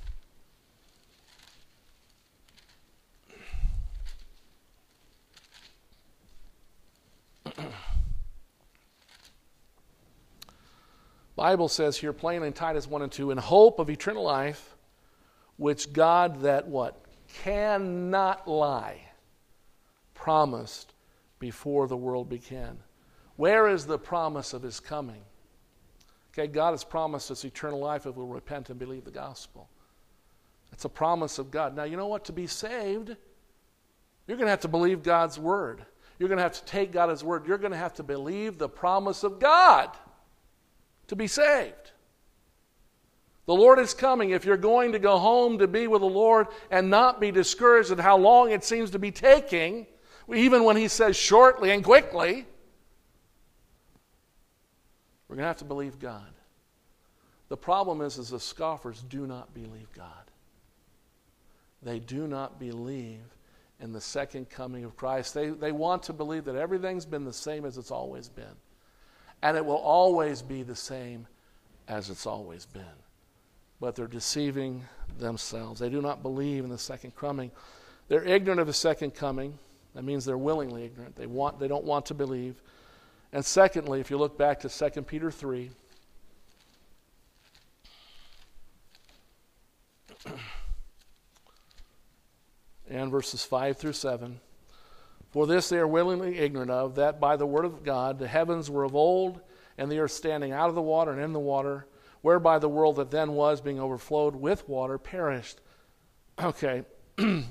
Bible says here plainly in Titus 1 and 2, in hope of eternal life, which God that what? Cannot lie, promised before the world began. Where is the promise of his coming? Okay, God has promised us eternal life if we'll repent and believe the gospel. It's a promise of God. Now, you know what? To be saved, you're going to have to believe God's word. You're going to have to take God's word. You're going to have to believe the promise of God to be saved. The Lord is coming. If you're going to go home to be with the Lord and not be discouraged at how long it seems to be taking, even when He says shortly and quickly, we're going to have to believe God. The problem is, is the scoffers do not believe God. They do not believe in the second coming of Christ. They, they want to believe that everything's been the same as it's always been and it will always be the same as it's always been. But they're deceiving themselves. They do not believe in the second coming. They're ignorant of the second coming. That means they're willingly ignorant. They, want, they don't want to believe. And secondly, if you look back to 2 Peter 3, and verses 5 through 7. For this they are willingly ignorant of, that by the word of God the heavens were of old, and the earth standing out of the water and in the water, whereby the world that then was, being overflowed with water, perished. Okay.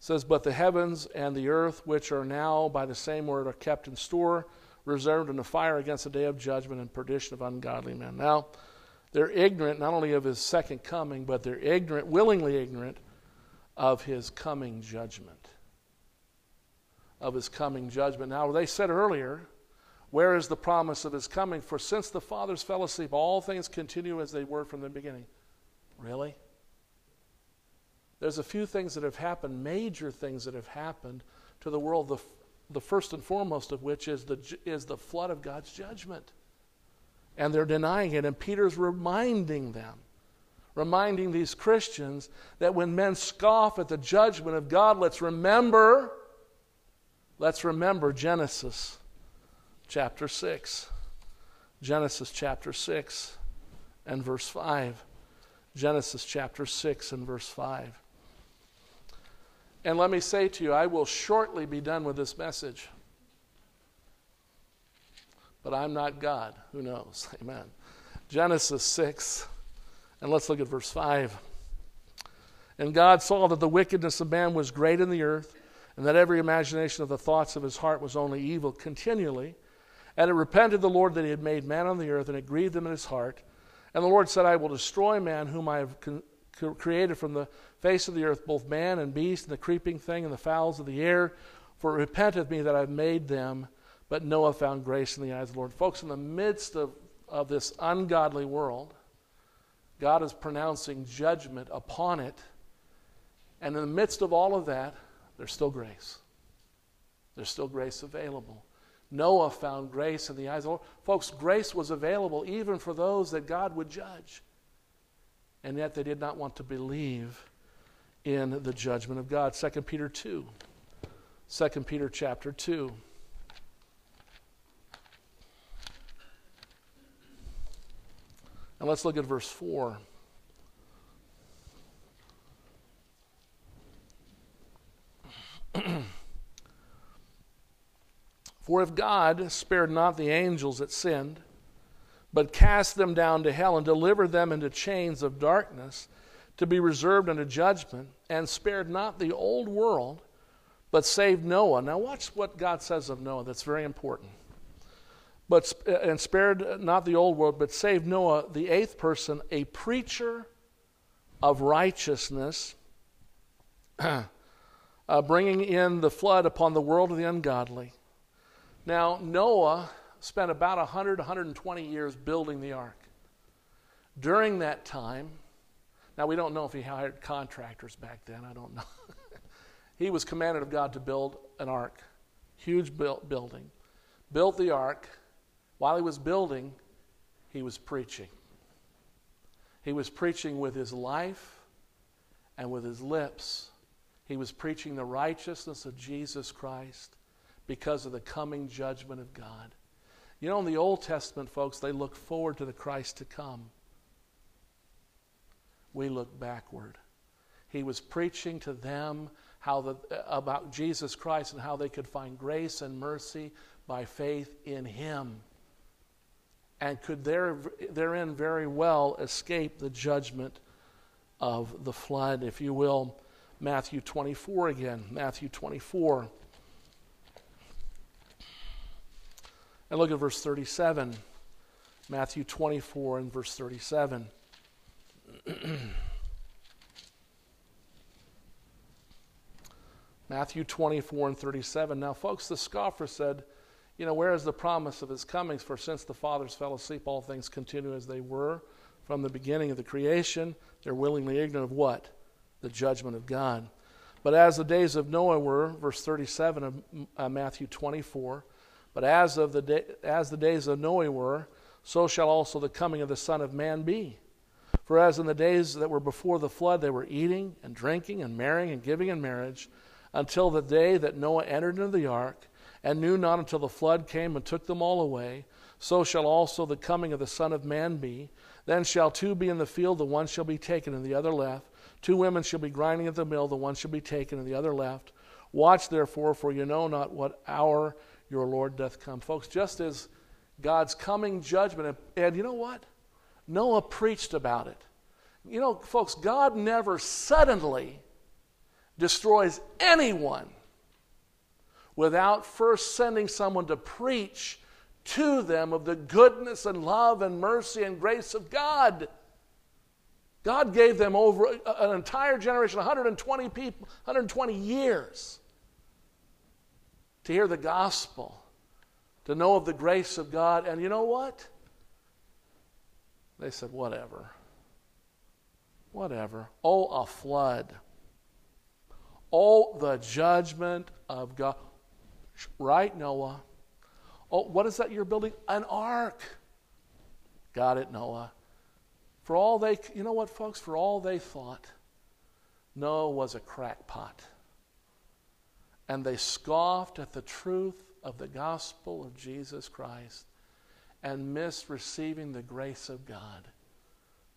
says, But the heavens and the earth, which are now by the same word, are kept in store, reserved in the fire against the day of judgment and perdition of ungodly men. Now, they're ignorant not only of his second coming, but they're ignorant, willingly ignorant, of his coming judgment of his coming judgment. Now, they said earlier, where is the promise of his coming? For since the fathers fell asleep, all things continue as they were from the beginning. Really? There's a few things that have happened, major things that have happened to the world, the, the first and foremost of which is the, is the flood of God's judgment. And they're denying it, and Peter's reminding them, reminding these Christians that when men scoff at the judgment of God, let's remember Let's remember Genesis chapter 6. Genesis chapter 6 and verse 5. Genesis chapter 6 and verse 5. And let me say to you, I will shortly be done with this message. But I'm not God. Who knows? Amen. Genesis 6, and let's look at verse 5. And God saw that the wickedness of man was great in the earth, and that every imagination of the thoughts of his heart was only evil continually. And it repented the Lord that he had made man on the earth, and it grieved him in his heart. And the Lord said, I will destroy man whom I have con- created from the face of the earth, both man and beast, and the creeping thing, and the fowls of the air. For it repenteth me that I've made them. But Noah found grace in the eyes of the Lord. Folks, in the midst of, of this ungodly world, God is pronouncing judgment upon it. And in the midst of all of that, there's still grace. There's still grace available. Noah found grace in the eyes of the Lord. Folks, grace was available even for those that God would judge. And yet they did not want to believe in the judgment of God. 2 Peter 2. 2 Peter chapter 2. And let's look at verse 4. For if God spared not the angels that sinned, but cast them down to hell and delivered them into chains of darkness to be reserved unto judgment, and spared not the old world, but saved Noah. Now, watch what God says of Noah. That's very important. But, uh, and spared not the old world, but saved Noah, the eighth person, a preacher of righteousness, uh, bringing in the flood upon the world of the ungodly. Now, Noah spent about 100, 120 years building the ark. During that time, now we don't know if he hired contractors back then, I don't know. he was commanded of God to build an ark, huge building. Built the ark. While he was building, he was preaching. He was preaching with his life and with his lips. He was preaching the righteousness of Jesus Christ because of the coming judgment of God. You know, in the Old Testament, folks, they look forward to the Christ to come. We look backward. He was preaching to them how the, about Jesus Christ and how they could find grace and mercy by faith in Him and could there, therein very well escape the judgment of the flood, if you will. Matthew 24 again. Matthew 24. And look at verse 37. Matthew 24 and verse 37. Matthew 24 and 37. Now, folks, the scoffer said, You know, where is the promise of his comings? For since the fathers fell asleep, all things continue as they were from the beginning of the creation. They're willingly ignorant of what? The judgment of God. But as the days of Noah were, verse 37 of uh, Matthew 24, but as, of the day, as the days of Noah were, so shall also the coming of the Son of Man be. For as in the days that were before the flood, they were eating and drinking and marrying and giving in marriage, until the day that Noah entered into the ark, and knew not until the flood came and took them all away, so shall also the coming of the Son of Man be. Then shall two be in the field, the one shall be taken, and the other left. Two women shall be grinding at the mill, the one shall be taken, and the other left. Watch therefore, for you know not what hour your Lord doth come. Folks, just as God's coming judgment, and you know what? Noah preached about it. You know, folks, God never suddenly destroys anyone without first sending someone to preach to them of the goodness and love and mercy and grace of God. God gave them over uh, an entire generation, 120 people, 120 years to hear the gospel, to know of the grace of God. And you know what? They said, whatever. Whatever. Oh, a flood. Oh, the judgment of God. Right, Noah? Oh, what is that you're building? An ark. Got it, Noah. For all they, you know what, folks? For all they thought, Noah was a crackpot and they scoffed at the truth of the gospel of Jesus Christ. and missed receiving the grace of God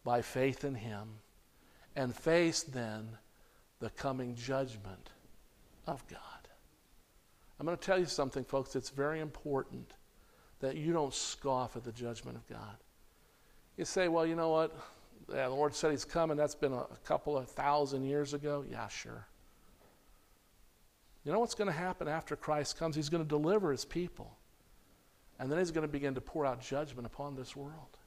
by faith in Him and faced then the coming judgment of God. I'm going to tell you something, folks. It's very important that you don't scoff at the judgment of God. You say, well, you know what? Yeah, the Lord said He's coming. That's been a, a couple of thousand years ago. Yeah, sure. You know what's going to happen after Christ comes? He's going to deliver His people. And then He's going to begin to pour out judgment upon this world.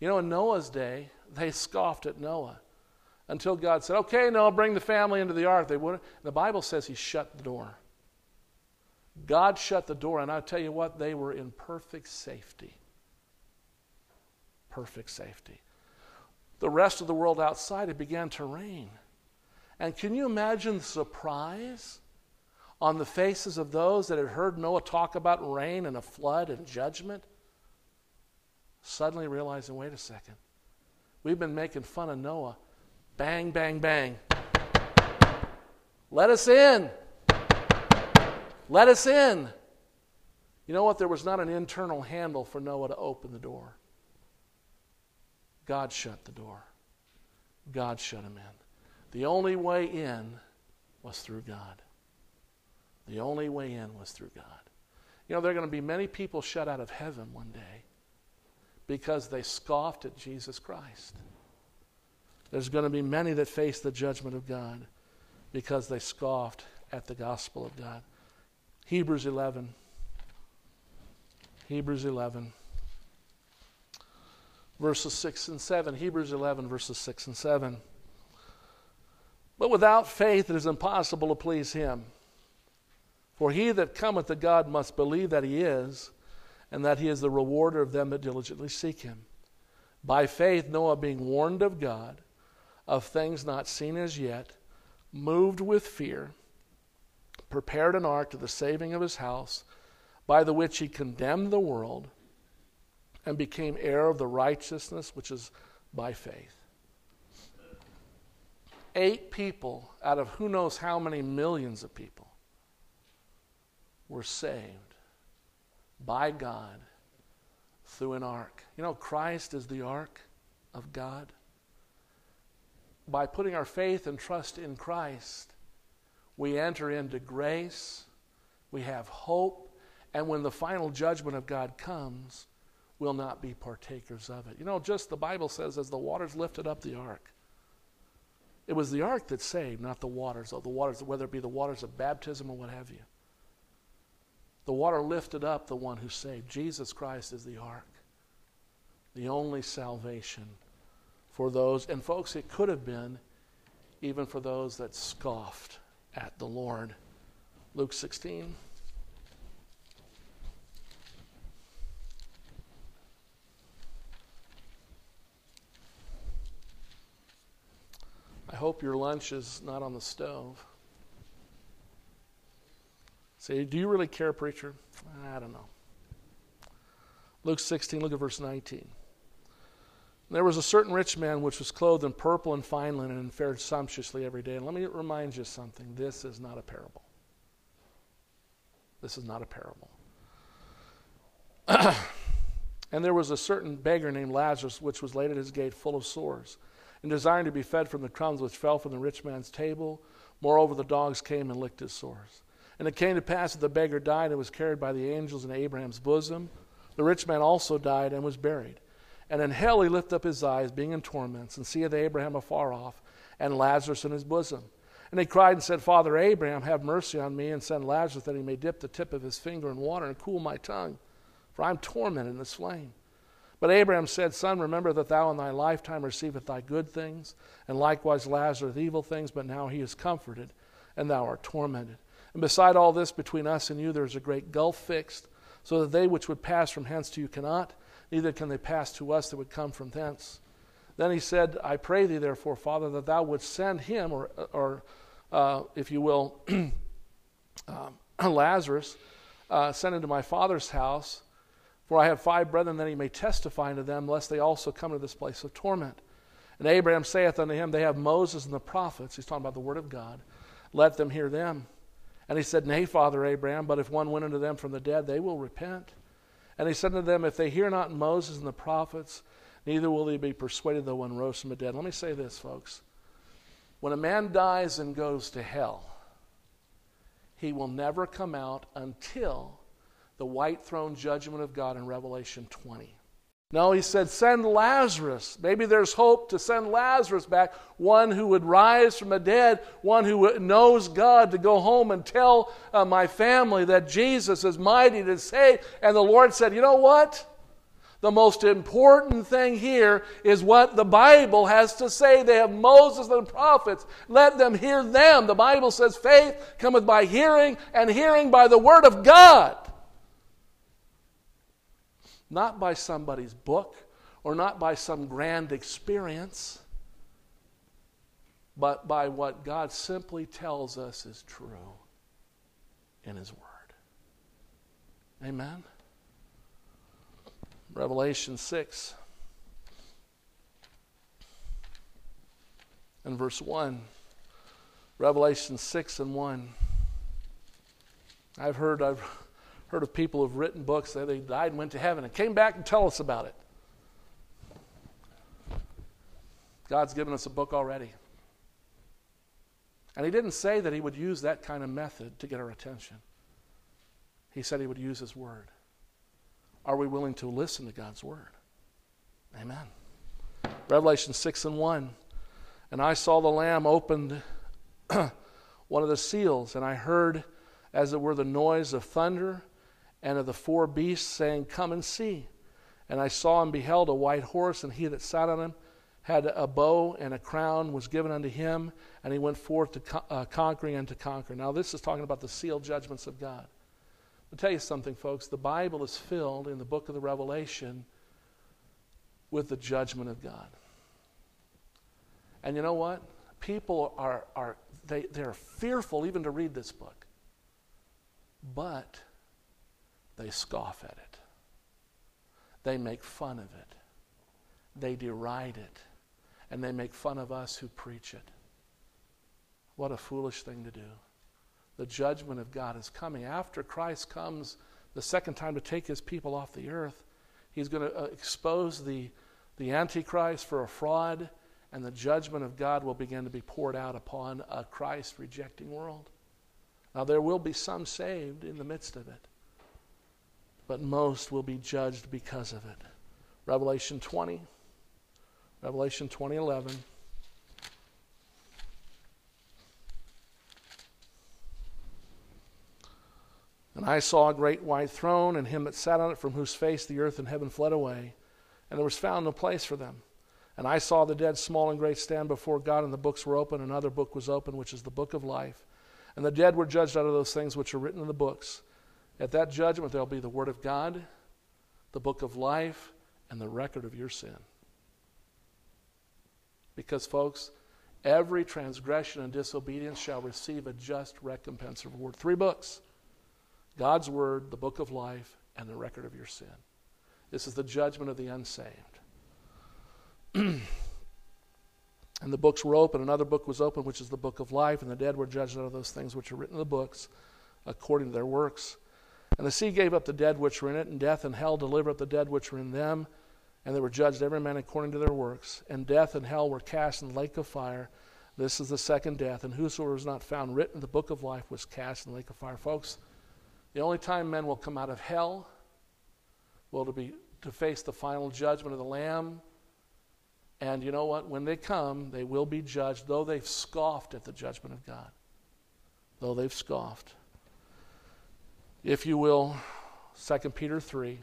You know, in Noah's day, they scoffed at Noah until God said, okay, Noah, bring the family into the ark. They wouldn't. The Bible says He shut the door. God shut the door, and I tell you what, they were in perfect safety. Perfect safety. The rest of the world outside, it began to rain. And can you imagine the surprise on the faces of those that had heard Noah talk about rain and a flood and judgment? Suddenly realizing, wait a second, we've been making fun of Noah. Bang, bang, bang. Let us in. Let us in. You know what? There was not an internal handle for Noah to open the door. God shut the door. God shut him in. The only way in was through God. The only way in was through God. You know, there are going to be many people shut out of heaven one day because they scoffed at Jesus Christ. There's going to be many that face the judgment of God because they scoffed at the gospel of God. Hebrews 11. Hebrews 11. Verses 6 and 7. Hebrews 11, verses 6 and 7. But without faith it is impossible to please him. For he that cometh to God must believe that he is, and that he is the rewarder of them that diligently seek him. By faith, Noah, being warned of God of things not seen as yet, moved with fear, prepared an ark to the saving of his house, by the which he condemned the world and became heir of the righteousness which is by faith. Eight people out of who knows how many millions of people were saved by God through an ark. You know, Christ is the ark of God. By putting our faith and trust in Christ, we enter into grace, we have hope, and when the final judgment of God comes, we'll not be partakers of it. You know, just the Bible says, as the waters lifted up the ark, it was the ark that saved, not the waters, or the waters, whether it be the waters of baptism or what have you. The water lifted up the one who saved. Jesus Christ is the ark, the only salvation for those. And, folks, it could have been even for those that scoffed at the Lord. Luke 16. I hope your lunch is not on the stove. Say, do you really care, preacher? I don't know. Luke 16, look at verse 19. There was a certain rich man which was clothed in purple and fine linen and fared sumptuously every day. And let me remind you something this is not a parable. This is not a parable. and there was a certain beggar named Lazarus which was laid at his gate full of sores and desiring to be fed from the crumbs which fell from the rich man's table. Moreover, the dogs came and licked his sores. And it came to pass that the beggar died and was carried by the angels in Abraham's bosom. The rich man also died and was buried. And in hell he lifted up his eyes, being in torments, and seeth Abraham afar off, and Lazarus in his bosom. And he cried and said, Father Abraham, have mercy on me, and send Lazarus that he may dip the tip of his finger in water and cool my tongue, for I am tormented in this flame. But Abraham said, Son, remember that thou in thy lifetime receivest thy good things, and likewise Lazarus evil things, but now he is comforted, and thou art tormented. And beside all this, between us and you, there is a great gulf fixed, so that they which would pass from hence to you cannot, neither can they pass to us that would come from thence. Then he said, I pray thee, therefore, Father, that thou wouldst send him, or, or uh, if you will, um, Lazarus, uh, send him to my father's house, for I have five brethren, that he may testify unto them, lest they also come to this place of torment. And Abraham saith unto him, They have Moses and the prophets. He's talking about the word of God. Let them hear them. And he said, Nay, Father Abraham, but if one went unto them from the dead, they will repent. And he said to them, If they hear not Moses and the prophets, neither will they be persuaded though one rose from the dead. Let me say this, folks. When a man dies and goes to hell, he will never come out until the white throne judgment of God in Revelation 20. No, he said, send Lazarus. Maybe there's hope to send Lazarus back, one who would rise from the dead, one who knows God, to go home and tell uh, my family that Jesus is mighty to save. And the Lord said, You know what? The most important thing here is what the Bible has to say. They have Moses and the prophets. Let them hear them. The Bible says faith cometh by hearing, and hearing by the word of God not by somebody's book or not by some grand experience, but by what God simply tells us is true in His Word. Amen? Revelation 6 and verse 1. Revelation 6 and 1. I've heard, I've heard of people who've written books that they died and went to heaven and came back and tell us about it. God's given us a book already. And He didn't say that He would use that kind of method to get our attention. He said He would use His Word. Are we willing to listen to God's Word? Amen. Revelation 6 and 1. And I saw the Lamb opened one of the seals, and I heard, as it were, the noise of thunder and of the four beasts, saying, Come and see. And I saw and beheld a white horse, and he that sat on him had a bow, and a crown was given unto him, and he went forth to co- uh, conquering and to conquer. Now, this is talking about the sealed judgments of God. I'll tell you something, folks. The Bible is filled in the book of the Revelation with the judgment of God. And you know what? People are, are they, they're fearful even to read this book. But they scoff at it. They make fun of it. They deride it. And they make fun of us who preach it. What a foolish thing to do. The judgment of God is coming. After Christ comes the second time to take his people off the earth, he's going to uh, expose the, the Antichrist for a fraud, and the judgment of God will begin to be poured out upon a Christ rejecting world. Now, there will be some saved in the midst of it but most will be judged because of it. Revelation 20, Revelation 20, 11. And I saw a great white throne, and him that sat on it, from whose face the earth and heaven fled away, and there was found no place for them. And I saw the dead, small and great, stand before God, and the books were open. Another book was open, which is the book of life. And the dead were judged out of those things which are written in the books at that judgment, there'll be the Word of God, the book of life, and the record of your sin. Because, folks, every transgression and disobedience shall receive a just recompense of reward. Three books God's Word, the book of life, and the record of your sin. This is the judgment of the unsaved. and the books were open. Another book was open, which is the book of life, and the dead were judged out of those things which are written in the books according to their works. And the sea gave up the dead which were in it, and death and hell delivered up the dead which were in them. And they were judged every man according to their works. And death and hell were cast in the lake of fire. This is the second death. And whosoever was not found written in the book of life was cast in the lake of fire. Folks, the only time men will come out of hell will to be to face the final judgment of the Lamb. And you know what? When they come, they will be judged, though they've scoffed at the judgment of God. Though they've scoffed if you will, 2 Peter 3.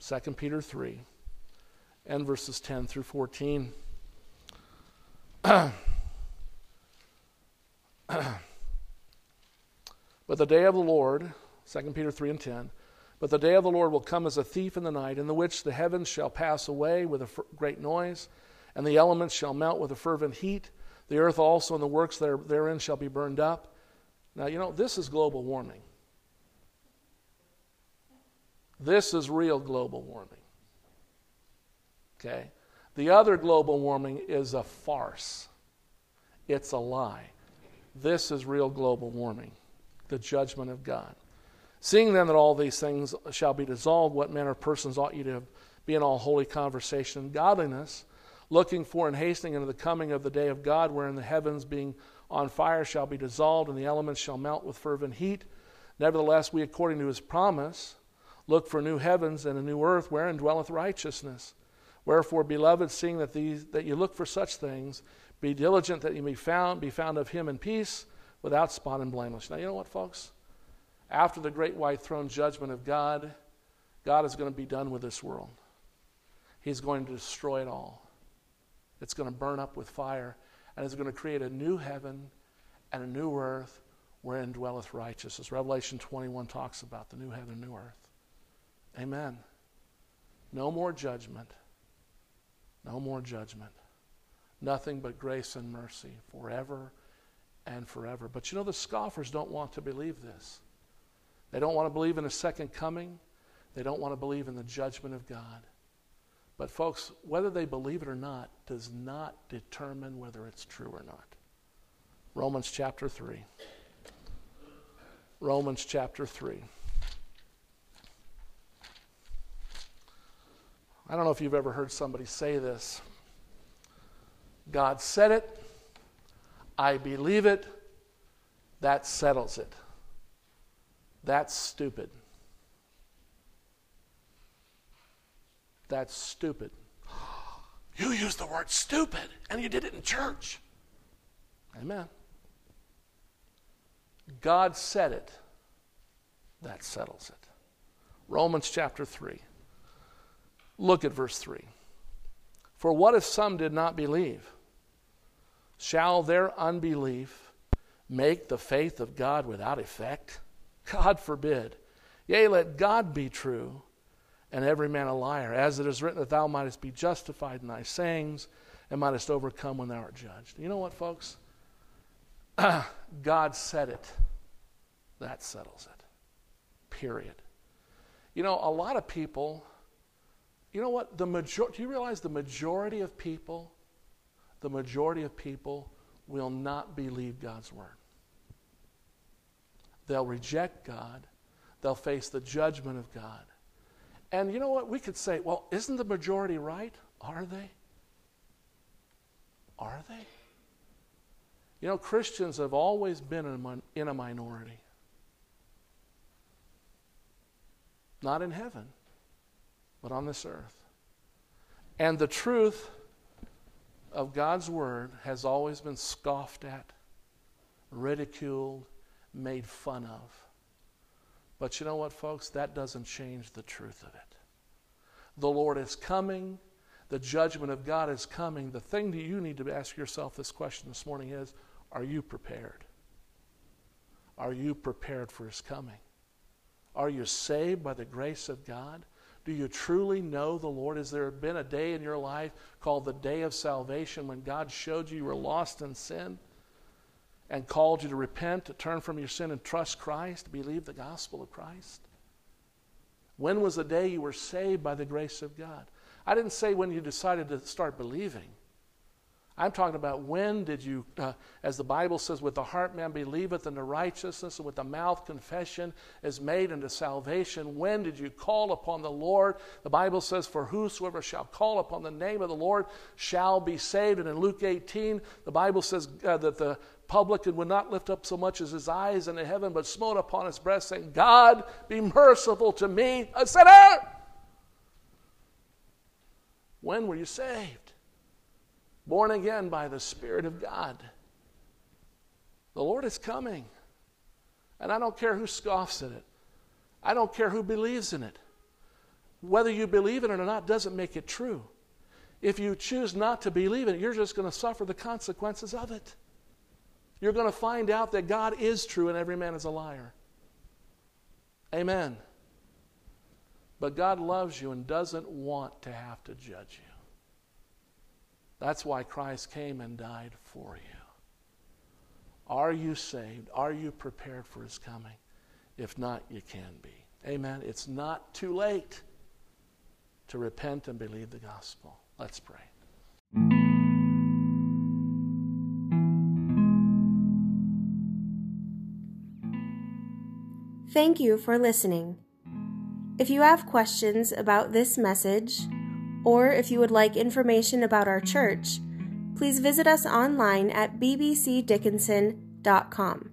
2 Peter 3 and verses 10 through 14. but the day of the Lord, 2 Peter 3 and 10, but the day of the Lord will come as a thief in the night, in the which the heavens shall pass away with a great noise, and the elements shall melt with a fervent heat. The earth also and the works there, therein shall be burned up. Now, you know, this is global warming. This is real global warming. Okay? The other global warming is a farce, it's a lie. This is real global warming, the judgment of God. Seeing then that all these things shall be dissolved, what manner of persons ought you to be in all holy conversation and godliness, looking for and hastening unto the coming of the day of God, wherein the heavens being on fire shall be dissolved, and the elements shall melt with fervent heat. Nevertheless, we, according to his promise, look for new heavens and a new earth, wherein dwelleth righteousness. Wherefore, beloved, seeing that these that you look for such things, be diligent that you may found be found of him in peace, without spot and blameless. Now, you know what, folks? After the great white throne judgment of God, God is going to be done with this world. He's going to destroy it all. It's going to burn up with fire, and it's going to create a new heaven and a new earth wherein dwelleth righteousness. Revelation 21 talks about the new heaven and new earth. Amen. No more judgment. No more judgment. Nothing but grace and mercy forever and forever. But you know, the scoffers don't want to believe this. They don't want to believe in a second coming. They don't want to believe in the judgment of God. But, folks, whether they believe it or not does not determine whether it's true or not. Romans chapter 3. Romans chapter 3. I don't know if you've ever heard somebody say this. God said it. I believe it. That settles it. That's stupid. That's stupid. You used the word stupid and you did it in church. Amen. God said it. That settles it. Romans chapter 3. Look at verse 3. For what if some did not believe? Shall their unbelief make the faith of God without effect? God forbid. Yea, let God be true and every man a liar, as it is written that thou mightest be justified in thy sayings and mightest overcome when thou art judged. You know what, folks? God said it. That settles it. Period. You know, a lot of people, you know what? The major- do you realize the majority of people, the majority of people will not believe God's word? They'll reject God. They'll face the judgment of God. And you know what? We could say, well, isn't the majority right? Are they? Are they? You know, Christians have always been in a minority. Not in heaven, but on this earth. And the truth of God's word has always been scoffed at, ridiculed, made fun of. But you know what, folks? That doesn't change the truth of it. The Lord is coming. The judgment of God is coming. The thing that you need to ask yourself this question this morning is Are you prepared? Are you prepared for His coming? Are you saved by the grace of God? Do you truly know the Lord? Has there been a day in your life called the day of salvation when God showed you you were lost in sin? and called you to repent, to turn from your sin and trust Christ, believe the gospel of Christ? When was the day you were saved by the grace of God? I didn't say when you decided to start believing. I'm talking about when did you, uh, as the Bible says, with the heart man believeth unto righteousness, and with the mouth confession is made unto salvation. When did you call upon the Lord? The Bible says, For whosoever shall call upon the name of the Lord shall be saved. And in Luke 18, the Bible says uh, that the publican would not lift up so much as his eyes into heaven, but smote upon his breast, saying, God, be merciful to me, a sinner. When were you saved? Born again by the Spirit of God. The Lord is coming. And I don't care who scoffs at it, I don't care who believes in it. Whether you believe in it or not doesn't make it true. If you choose not to believe in it, you're just going to suffer the consequences of it you're going to find out that God is true and every man is a liar. Amen. But God loves you and doesn't want to have to judge you. That's why Christ came and died for you. Are you saved? Are you prepared for his coming? If not, you can be. Amen. It's not too late to repent and believe the gospel. Let's pray. Thank you for listening. If you have questions about this message, or if you would like information about our church, please visit us online at bbcdickinson.com.